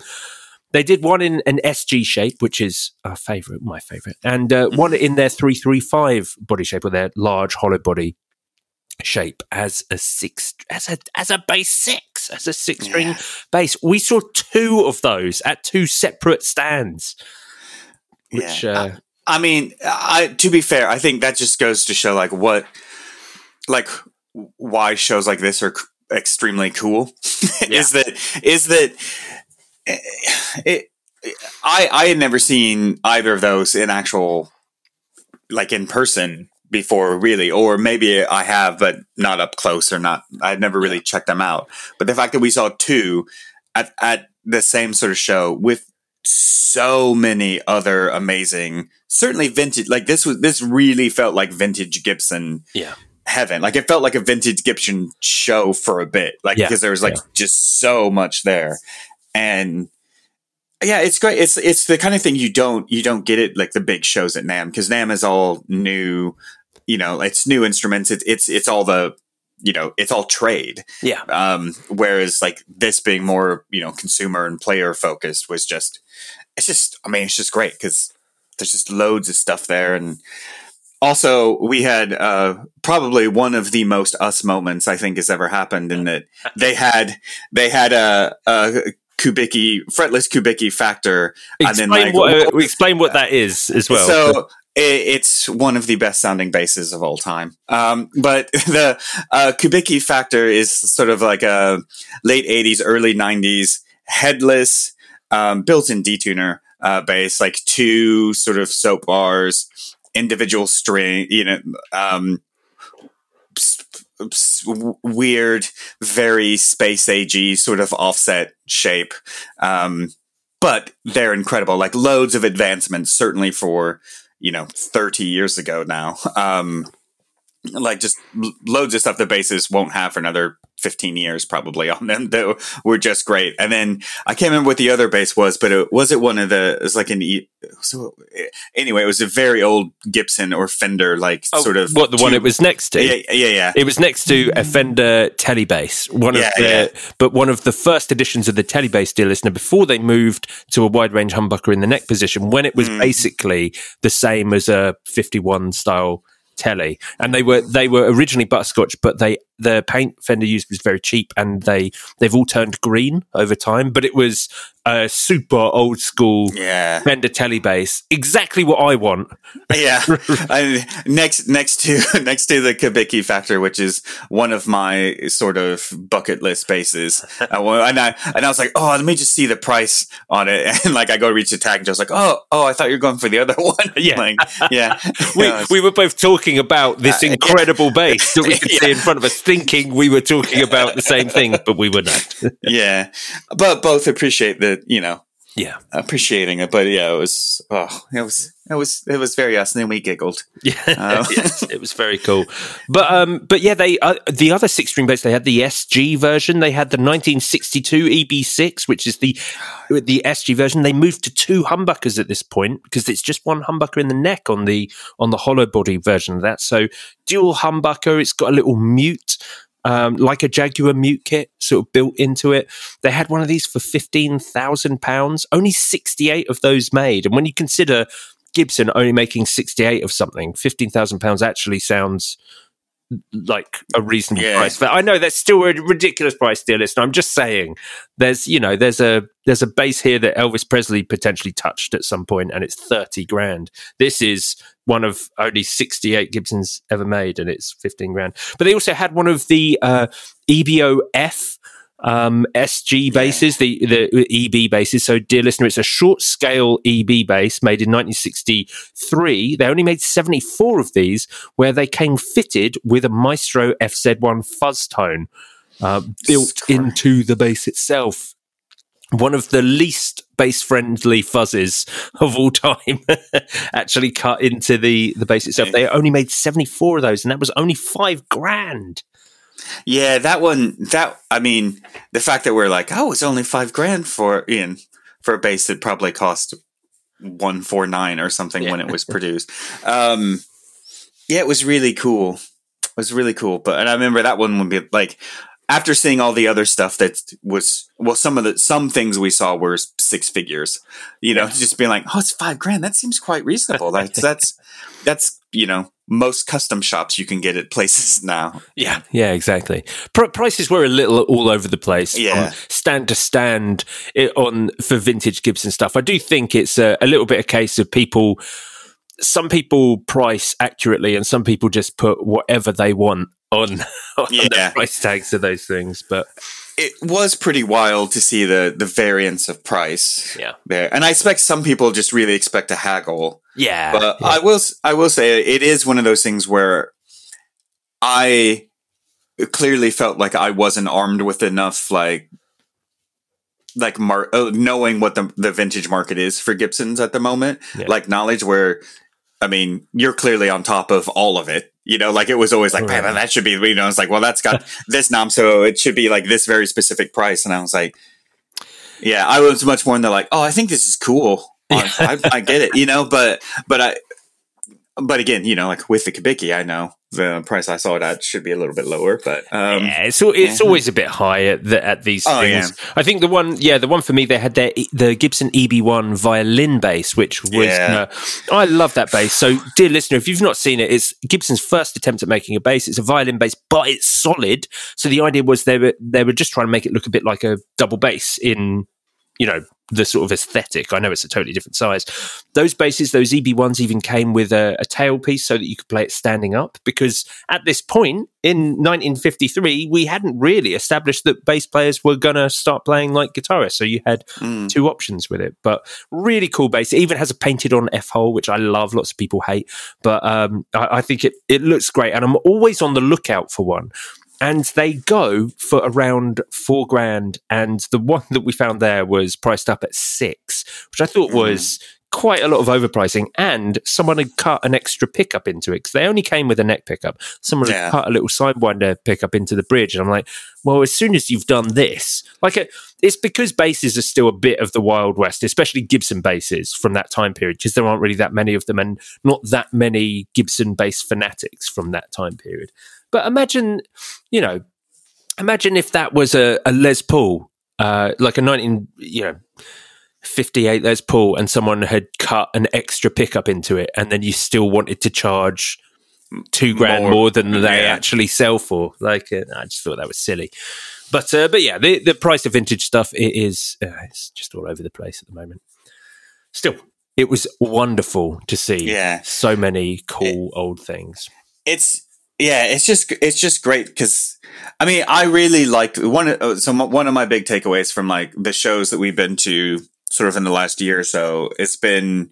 Speaker 1: They did one in an SG shape, which is a favorite, my favorite, and uh, one in their 335 body shape, or their large hollow body shape as a six as a as a bass six as a six string yeah. bass. We saw two of those at two separate stands. Which yeah. uh,
Speaker 2: I, I mean, I to be fair, I think that just goes to show like what like why shows like this are extremely cool. Yeah. is that is that eh, it I I had never seen either of those in actual like in person before really. Or maybe i have but not up close or not i'd never really checked them out. But the fact that we saw two at, at the same sort of show with so many other amazing certainly vintage like this was this really felt like vintage gibson
Speaker 1: yeah.
Speaker 2: heaven. Like it felt like a vintage gibson show for a bit. Like yeah. because there was like yeah. just so much there. And yeah, it's great. It's it's the kind of thing you don't you don't get it like the big shows at NAMM because NAMM is all new you know, it's new instruments. It's it's it's all the you know, it's all trade.
Speaker 1: Yeah.
Speaker 2: Um, whereas like this being more you know consumer and player focused was just it's just I mean it's just great because there's just loads of stuff there and also we had uh, probably one of the most us moments I think has ever happened in that they had they had a, a Kubicki fretless Kubicki factor
Speaker 1: explain and then like what, uh, explain what that is as well.
Speaker 2: So it's one of the best sounding basses of all time. Um, but the uh, Kubicki Factor is sort of like a late 80s, early 90s headless um, built in detuner uh, bass, like two sort of soap bars, individual string, you know, um, weird, very space agey sort of offset shape. Um, but they're incredible, like loads of advancements, certainly for you know 30 years ago now. Um like just loads of stuff the basses won't have for another 15 years probably on them that were just great. And then I can't remember what the other bass was, but it was it one of the, it was like an, e, so anyway, it was a very old Gibson or Fender, like oh, sort of.
Speaker 1: What, the two, one it was next to?
Speaker 2: Yeah, yeah, yeah.
Speaker 1: It was next to a Fender Telebass, one yeah, of the, yeah. but one of the first editions of the Telebass, dear listener, before they moved to a wide range humbucker in the neck position, when it was mm. basically the same as a 51 style Tele, and they were they were originally butterscotch, but they the paint Fender used was very cheap, and they they've all turned green over time. But it was a super old school
Speaker 2: yeah.
Speaker 1: Fender Telebass, exactly what I want.
Speaker 2: yeah, I, next next to next to the Kubicki Factor, which is one of my sort of bucket list basses, uh, and I and I was like, oh, let me just see the price on it, and like I go reach the tag, and just like, oh, oh, I thought you were going for the other one.
Speaker 1: Yeah,
Speaker 2: like, yeah.
Speaker 1: we we were both talking about this uh, incredible yeah. bass that we could yeah. see in front of us thinking we were talking about the same thing, but we were not.
Speaker 2: yeah, but both appreciate the you know
Speaker 1: yeah.
Speaker 2: appreciating it. But yeah it was oh it was it was it was very us. And then we giggled.
Speaker 1: Yeah uh, yes, it was very cool. But um but yeah they uh, the other six string bass they had the sg version. They had the 1962 eb6 which is the the sg version. They moved to two humbuckers at this point because it's just one humbucker in the neck on the on the hollow body version of that. So dual humbucker it's got a little mute um, like a Jaguar mute kit sort of built into it. They had one of these for £15,000, only 68 of those made. And when you consider Gibson only making 68 of something, £15,000 actually sounds like a reasonable yeah. price. But I know that's still a ridiculous price, dear listener. I'm just saying there's you know there's a there's a bass here that Elvis Presley potentially touched at some point, and it's thirty grand. This is one of only sixty eight Gibsons ever made, and it's fifteen grand. But they also had one of the uh, EBO F um, SG basses, yeah. the, the EB basses. So, dear listener, it's a short scale EB bass made in 1963. They only made 74 of these, where they came fitted with a Maestro FZ1 fuzz tone uh, built into the bass itself. One of the least bass friendly fuzzes of all time actually cut into the, the bass itself. They only made 74 of those, and that was only five grand.
Speaker 2: Yeah, that one. That I mean, the fact that we're like, oh, it's only five grand for Ian for a bass that probably cost one four nine or something yeah. when it was produced. Um, yeah, it was really cool. It was really cool. But and I remember that one would be like after seeing all the other stuff that was well, some of the some things we saw were six figures. You know, yeah. just being like, oh, it's five grand. That seems quite reasonable. That's that's that's you know most custom shops you can get at places now.
Speaker 1: Yeah, yeah, exactly. Pr- prices were a little all over the place.
Speaker 2: Yeah,
Speaker 1: stand to stand on for vintage Gibson stuff. I do think it's a, a little bit a case of people. Some people price accurately, and some people just put whatever they want on, on yeah. the price tags of those things. But
Speaker 2: it was pretty wild to see the the variance of price.
Speaker 1: Yeah,
Speaker 2: there, and I expect some people just really expect to haggle.
Speaker 1: Yeah,
Speaker 2: but
Speaker 1: yeah.
Speaker 2: I will I will say it is one of those things where I clearly felt like I wasn't armed with enough like like mar- uh, knowing what the the vintage market is for Gibsons at the moment, yeah. like knowledge where I mean, you're clearly on top of all of it. You know, like it was always like, right. man, that should be, you know, it's like, well, that's got this nom, so it should be like this very specific price. And I was like, yeah, I was much more in the like, oh, I think this is cool. I, I, get it, you know, but, but I, but again, you know, like with the Kubicki, I know the price I saw it at should be a little bit lower, but um,
Speaker 1: yeah, it's it's yeah. always a bit high at, the, at these oh, things. Yeah. I think the one, yeah, the one for me, they had their the Gibson EB1 violin bass, which was yeah. uh, I love that bass. So, dear listener, if you've not seen it, it's Gibson's first attempt at making a bass. It's a violin bass, but it's solid. So the idea was they were they were just trying to make it look a bit like a double bass in you know the sort of aesthetic. I know it's a totally different size. Those basses, those EB1s even came with a, a tailpiece so that you could play it standing up because at this point in 1953, we hadn't really established that bass players were going to start playing like guitarists. So you had mm. two options with it, but really cool bass. It even has a painted on F hole, which I love. Lots of people hate, but um, I, I think it, it looks great. And I'm always on the lookout for one and they go for around four grand. And the one that we found there was priced up at six, which I thought mm. was quite a lot of overpricing, and someone had cut an extra pickup into it because they only came with a neck pickup. Someone
Speaker 2: Yeah.
Speaker 1: had cut a little sidewinder pickup into the bridge, and I'm like, well, as soon as you've done this, like it, it's because basses are still a bit of the Wild West, especially Gibson basses from that time period, because there aren't really that many of them, and not that many Gibson bass fanatics from that time period. But imagine, you know, imagine if that was a, a Les Paul, uh, like a 19, you know, 58 Les Paul, and someone had cut an extra pickup into it, and then you still wanted to charge two grand more,
Speaker 2: More,
Speaker 1: than they
Speaker 2: yeah.
Speaker 1: actually sell for. Like, uh, I just thought that was silly. But uh, but yeah, the, the price of vintage stuff it is uh, it's just all over the place at the moment. Still, it was wonderful to see
Speaker 2: Yeah.
Speaker 1: so many cool old things.
Speaker 2: it's yeah it's just it's just great because i mean i really liked one of- uh, so one of my big takeaways from like the shows that we've been to sort of in the last year or so it's been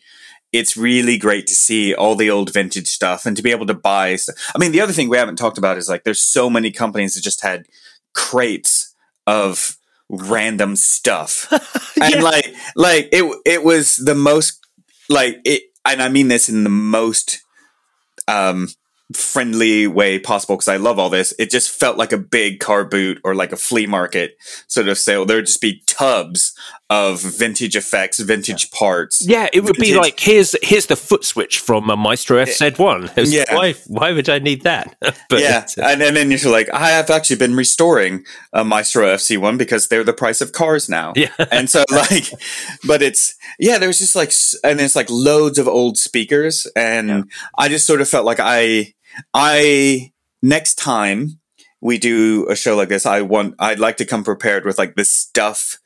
Speaker 2: it's really great to see all the old vintage stuff and to be able to buy stuff. i mean the other thing we haven't talked about is like there's so many companies that just had crates of random stuff and like like it it was the most like it and i mean this in the most um friendly way possible because I love all this. It just felt like a big car boot or like a flea market sort of sale. There would just be tubs of vintage effects, vintage parts.
Speaker 1: Yeah, it would be like here's here's the foot switch from a Maestro FZ1.
Speaker 2: Yeah.
Speaker 1: Why why would I need that? but
Speaker 2: yeah,
Speaker 1: uh,
Speaker 2: and, and then you're like, I have actually been restoring a Maestro FZ1 because they're the price of cars now.
Speaker 1: Yeah.
Speaker 2: and so like, but it's yeah, there's just like, and it's like loads of old speakers, and I just sort of felt like I, I next time we do a show like this, I want, I'd like to come prepared with like the stuff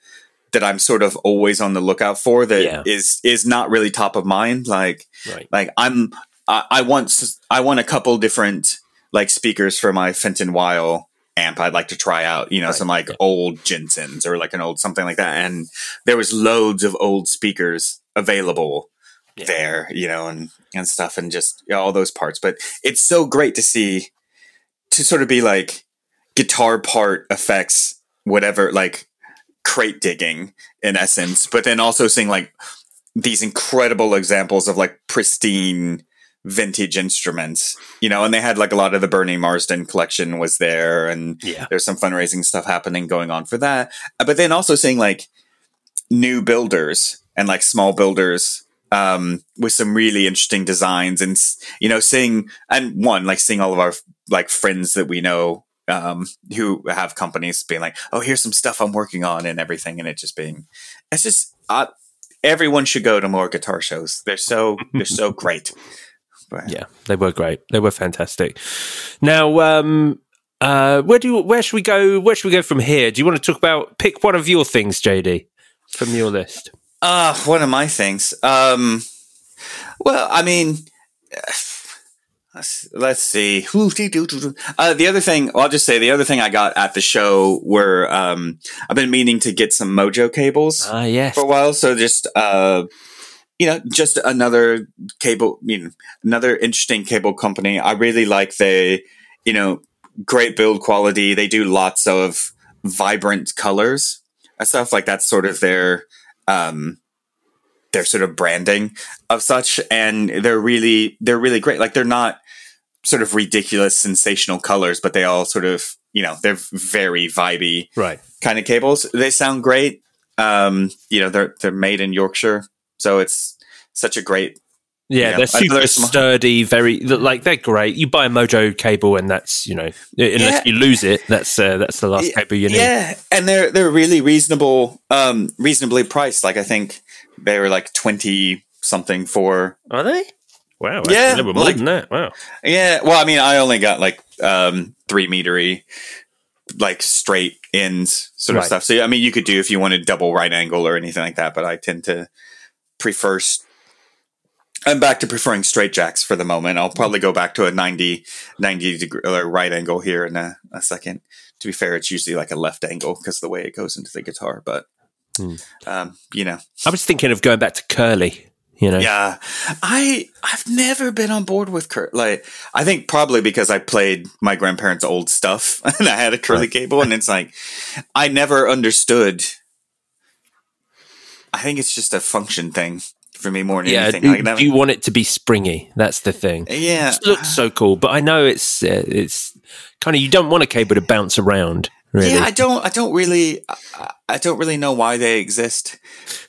Speaker 2: that I'm sort of always on the lookout for that is
Speaker 1: Yeah.
Speaker 2: is not really top of mind, like
Speaker 1: right.
Speaker 2: like I'm I, I want I want a couple different like speakers for my Fenton Weill amp I'd like to try out, you know, some like
Speaker 1: yeah.
Speaker 2: old Jensens or like an old something like that. And there was loads of old speakers available
Speaker 1: Yeah.
Speaker 2: there, you know, and and stuff and just yeah, all those parts. But it's so great to see to sort of be like guitar part effects, whatever, like crate digging in essence, but then also seeing like these incredible examples of like pristine vintage instruments, you know, and they had like a lot of the Bernie Marsden collection was there and
Speaker 1: Yeah.
Speaker 2: there's some fundraising stuff happening going on for that. But then also seeing like new builders and like small builders um with some really interesting designs and you know seeing and one like seeing all of our like friends that we know um who have companies being like oh here's some stuff i'm working on and everything and it just being it's just uh, everyone should go to more guitar shows they're so they're so great But-
Speaker 1: Yeah, they were great. They were fantastic. Now, um, uh, where do you, where should we go? Where should we go from here? Do you want to talk about pick one of your things, JD, from your list?
Speaker 2: Uh, one of my things. Um, well, I mean, let's, let's see. Uh, the other thing, I'll just say the other thing I got at the show were, um, I've been meaning to get some Mojo cables
Speaker 1: Ah, yes.
Speaker 2: for a while. So just, uh, you know, just another cable, you know, another interesting cable company. I really like the, you know, great build quality. They do lots of vibrant colors and stuff like that's sort of their, um, their sort of branding of such. And they're really, they're really great. Like they're not sort of ridiculous, sensational colors, but they all sort of, you know, they're very vibey
Speaker 1: Right.
Speaker 2: kind of cables. They sound great. Um, you know, they're they're made in Yorkshire, so it's such a great.
Speaker 1: Yeah,
Speaker 2: Yeah,
Speaker 1: they're super
Speaker 2: another sm-
Speaker 1: sturdy. Very like they're great. You buy a Mojo cable, and that's you know, unless
Speaker 2: Yeah.
Speaker 1: you lose it, that's uh, that's the last cable you need.
Speaker 2: Yeah, and they're they're really reasonable, um, reasonably priced. Like I think they were like twenty something for.
Speaker 1: Are they? Wow.
Speaker 2: Yeah,
Speaker 1: they were more
Speaker 2: like-
Speaker 1: than that. Wow.
Speaker 2: Yeah, well, I mean, I only got like um three metery, like straight ends sort of
Speaker 1: Right.
Speaker 2: stuff. So I mean, you could do if you wanted double right angle or anything like that, but I tend to prefer. s- I'm back to preferring straight jacks for the moment. I'll probably go back to a 90, 90 degree right angle here in a, a second. To be fair, it's usually like a left angle because the way it goes into the guitar. But
Speaker 1: Hmm.
Speaker 2: um, you know,
Speaker 1: I was thinking of going back to curly. You know.
Speaker 2: yeah, I I've never been on board with curly. Like, I think probably because I played my grandparents' old stuff and I had a curly cable, and it's like I never understood. I think it's just a function thing for me more than
Speaker 1: Yeah,
Speaker 2: anything.
Speaker 1: do,
Speaker 2: Like, that-
Speaker 1: do you want it to be springy? That's the thing.
Speaker 2: yeah,
Speaker 1: It looks so cool, but I know it's uh, it's kind of you don't want a cable to bounce around. Really,
Speaker 2: Yeah, I don't. I don't really. I, I don't really know why they exist.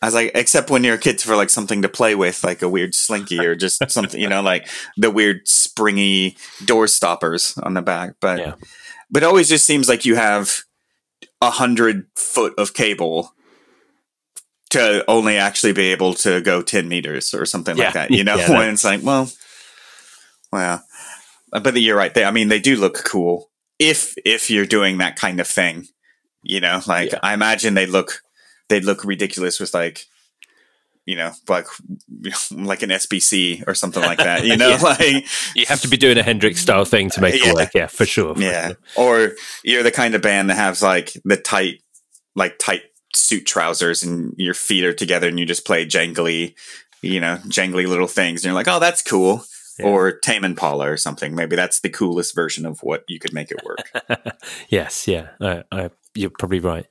Speaker 2: As like, except when you're a kid for like something to play with, like a weird slinky or just something, you know, like the weird springy door stoppers on the back. But
Speaker 1: Yeah.
Speaker 2: but it always just seems like you have a hundred foot of cable to only actually be able to go ten meters or something
Speaker 1: Yeah.
Speaker 2: like that. You know,
Speaker 1: Yeah,
Speaker 2: when it's like, well, well, uh, but you're right. They, I mean, they do look cool if if you're doing that kind of thing. You know, like
Speaker 1: Yeah.
Speaker 2: I imagine they look they'd look ridiculous with like you know like like an SBC or something like that. You know,
Speaker 1: Yeah.
Speaker 2: like
Speaker 1: you have to be doing a Hendrix style thing to make
Speaker 2: Yeah.
Speaker 1: it work. Yeah, for sure. for
Speaker 2: yeah,
Speaker 1: sure.
Speaker 2: or you're the kind of band that has like the tight like tight suit trousers and your feet are together and you just play jangly you know jangly little things and you're like oh that's cool
Speaker 1: Yeah.
Speaker 2: or Tame Impala or something maybe that's the coolest version of what you could make it work
Speaker 1: Yes, yeah, I, I, you're probably right.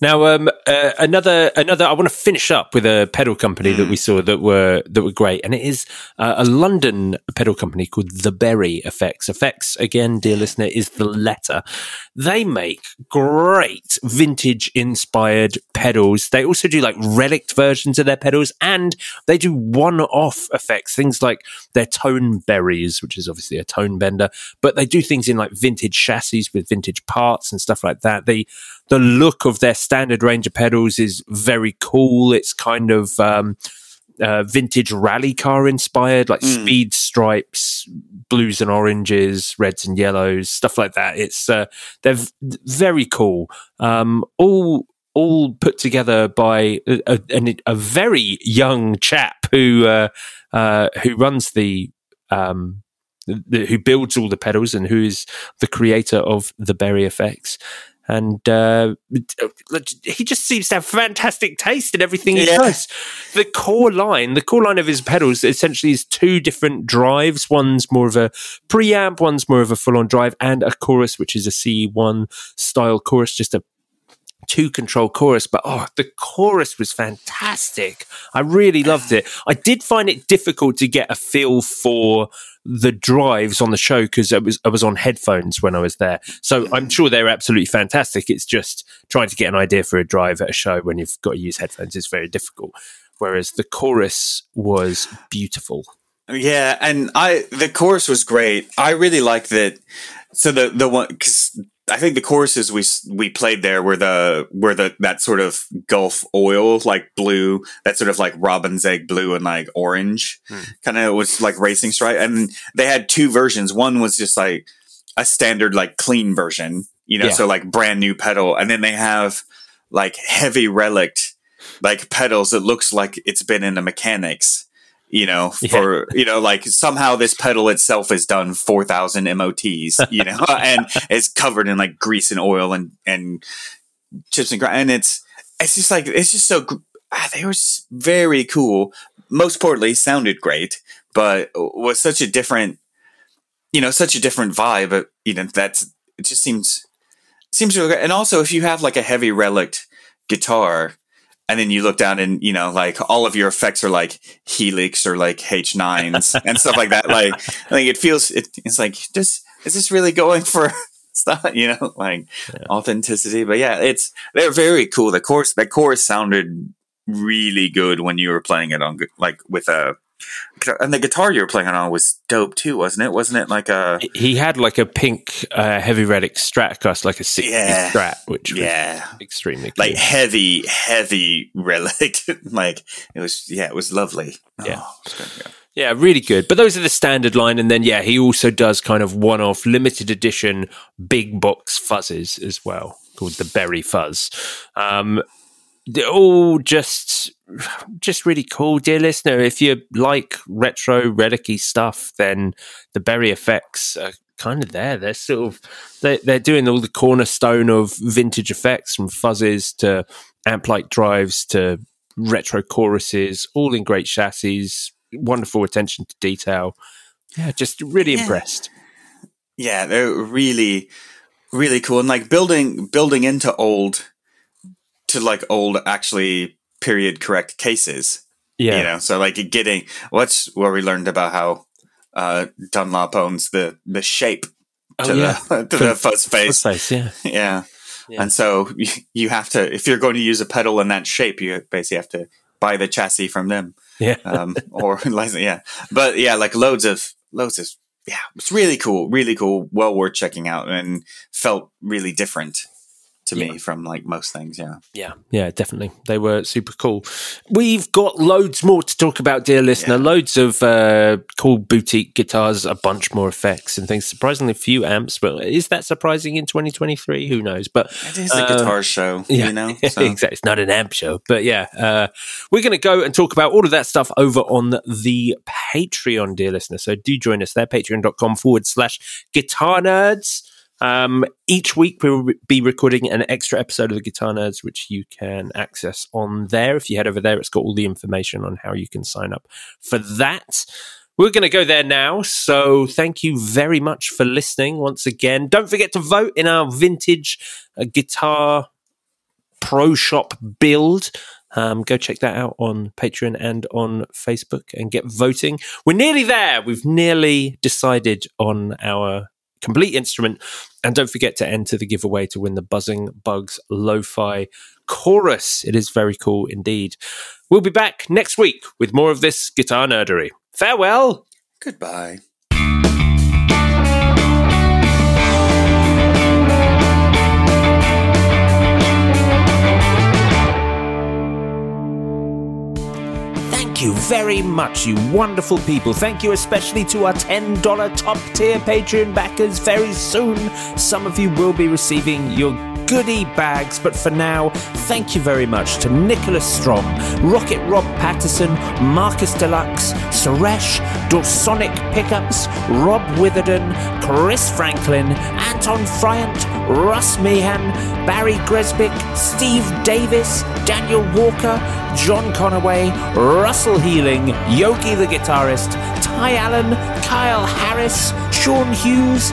Speaker 1: Now, um, uh, another another. I want to finish up with a pedal company that we saw that were that were great, and it is uh, a London pedal company called The Berry Effects. Effects again, dear listener, is the letter. They make great vintage inspired pedals. They also do like relic versions of their pedals, and they do one off effects. Things like their tone berries, which is obviously a tone bender, but they do things in like vintage chassis with vintage parts and stuff like that. The the look of their standard range of pedals is very cool. It's kind of um, uh, vintage rally car inspired, like speed stripes, blues and oranges, reds and yellows, stuff like that. It's uh, they're v- very cool. Um, all all put together by a, a, a very young chap who uh, uh, who runs the um, the, who builds all the pedals and who is the creator of the Berry Effects. And uh, he just seems to have fantastic taste in everything he
Speaker 2: Yeah.
Speaker 1: does. The core line, the core line of his pedals, essentially is two different drives. One's more of a preamp, one's more of a full-on drive, and a chorus, which is a C1 style chorus, just a two control chorus, but oh, the chorus was fantastic. I really loved it. I did find it difficult to get a feel for the drives on the show because I was I was on headphones when I was there. So I'm sure they're absolutely fantastic. It's just trying to get an idea for a drive at a show when you've got to use headphones is very difficult. Whereas the chorus was beautiful.
Speaker 2: Yeah, and I the chorus was great. I really liked that. So the the one because I think the choruses we we played there were the were the that sort of Gulf oil like blue, that sort of like robin's egg blue and like orange hmm. kind of was like racing stripe. And they had two versions. One was just like a standard like clean version, you know,
Speaker 1: Yeah.
Speaker 2: so like brand new pedal, and then they have like heavy relict like pedals that looks like it's been in the mechanics you know for you know like somehow this pedal itself has done 4000 mots you know and it's covered in like grease and oil and and chips and grind and it's it's just like it's just so ah, they were very cool. Most importantly sounded great but was such a different you know such a different vibe uh, you know that's it just seems seems really great and also if you have like a heavy relic guitar and then you look down and you know like all of your effects are like helix or like h9s and stuff like that. Like like it feels it, it's like just is this really going for stuff you know like authenticity? But yeah it's they're very cool. The chorus the chorus sounded really good when you were playing it on like with a and the guitar you were playing on was dope too wasn't it wasn't it like a
Speaker 1: He had like a pink uh, heavy relic Stratocaster, like a 60
Speaker 2: Yeah.
Speaker 1: Strat, which was
Speaker 2: yeah
Speaker 1: extremely
Speaker 2: like heavy heavy relic like it was yeah it was lovely
Speaker 1: Yeah.
Speaker 2: Oh, good, yeah.
Speaker 1: Yeah, really good. But those are the standard line. And then, yeah, he also does kind of one off limited edition big box fuzzes as well, called the Berry Fuzz. Um, they're all just just really cool, dear listener. If you like retro relicy stuff, then the Berry effects are kind of there. They're sort of they they're doing all the cornerstone of vintage effects from fuzzes to amp like drives to retro choruses, all in great chassis, wonderful attention to detail. Yeah, just really
Speaker 2: Yeah.
Speaker 1: impressed.
Speaker 2: yeah they're really really cool and like building building into old to like old actually period correct cases
Speaker 1: Yeah.
Speaker 2: You know, so like getting what's where we learned about how uh, Dunlop owns the the shape to
Speaker 1: Oh, yeah.
Speaker 2: the to the fuzz face.
Speaker 1: Face, yeah.
Speaker 2: Yeah.
Speaker 1: Yeah.
Speaker 2: And so you, you have to if you're going to use a pedal in that shape, you basically have to buy the chassis from them.
Speaker 1: Yeah.
Speaker 2: Um or yeah. But yeah, like loads of loads of yeah, it's really cool, really cool, well worth checking out and felt really different to me from like most things, yeah.
Speaker 1: Yeah, yeah, definitely. They were super cool. We've got loads more to talk about, dear listener.
Speaker 2: Yeah.
Speaker 1: Loads of uh, cool boutique guitars, a bunch more effects and things. Surprisingly few amps, but is that surprising in 2023? Who knows? But
Speaker 2: It is a
Speaker 1: uh,
Speaker 2: guitar show,
Speaker 1: yeah,
Speaker 2: you know. So.
Speaker 1: exactly. It's not an amp show, but yeah, uh, we're going to go and talk about all of that stuff over on the Patreon, dear listener. So do join us there, patreon.com forward slash guitar nerds. Um, each week we will be recording an extra episode of the Guitar Nerds, which you can access on there. If you head over there, it's got all the information on how you can sign up for that. We're going to go there now. So thank you very much for listening once again. Don't forget to vote in our vintage uh, guitar pro shop build. Um, go check that out on Patreon and on Facebook and get voting. We're nearly there. We've nearly decided on our complete instrument. And don't forget to enter the giveaway to win the Buzzing Bugs Lo Fi Chorus. It is very cool indeed. We'll be back next week with more of this guitar nerdery. Farewell.
Speaker 2: Goodbye.
Speaker 1: Thank you very much, you wonderful people. Thank you especially to our $10 top tier Patreon backers. Very soon, some of you will be receiving your goodie bags, but for now, thank you very much to Nicholas Strom, Rocket Rob Patterson, Marcus Deluxe, Suresh, Dorsonic Pickups, Rob Witherden, Chris Franklin, Anton Friant, Russ Meehan, Barry Gresbick, Steve Davis, Daniel Walker, John Conaway, Russell Healing, Yogi the guitarist, Ty Allen, Kyle Harris, Sean Hughes,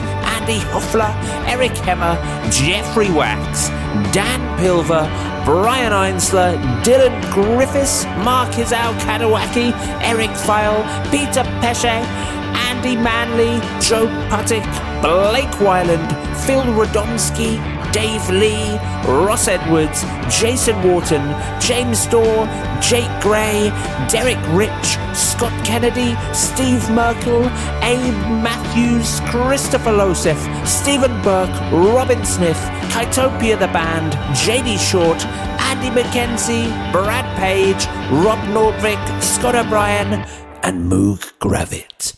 Speaker 1: Andy Hoffler, Eric Hemmer, Jeffrey Wax, Dan Pilver, Brian Einsler, Dylan Griffiths, Mark Izal Kadawaki, Eric File, Peter Pesce, Andy Manley, Joe Puttick, Blake Wyland, Phil Radomski, Dave Lee, Ross Edwards, Jason Wharton, James Dorr, Jake Gray, Derek Rich, Scott Kennedy, Steve Merkel, Abe Matthews, Christopher Losef, Stephen Burke, Robin Smith, Kytopia the Band, JD Short, Andy McKenzie, Brad Page, Rob Nordvik, Scott O'Brien, and Moog Gravit.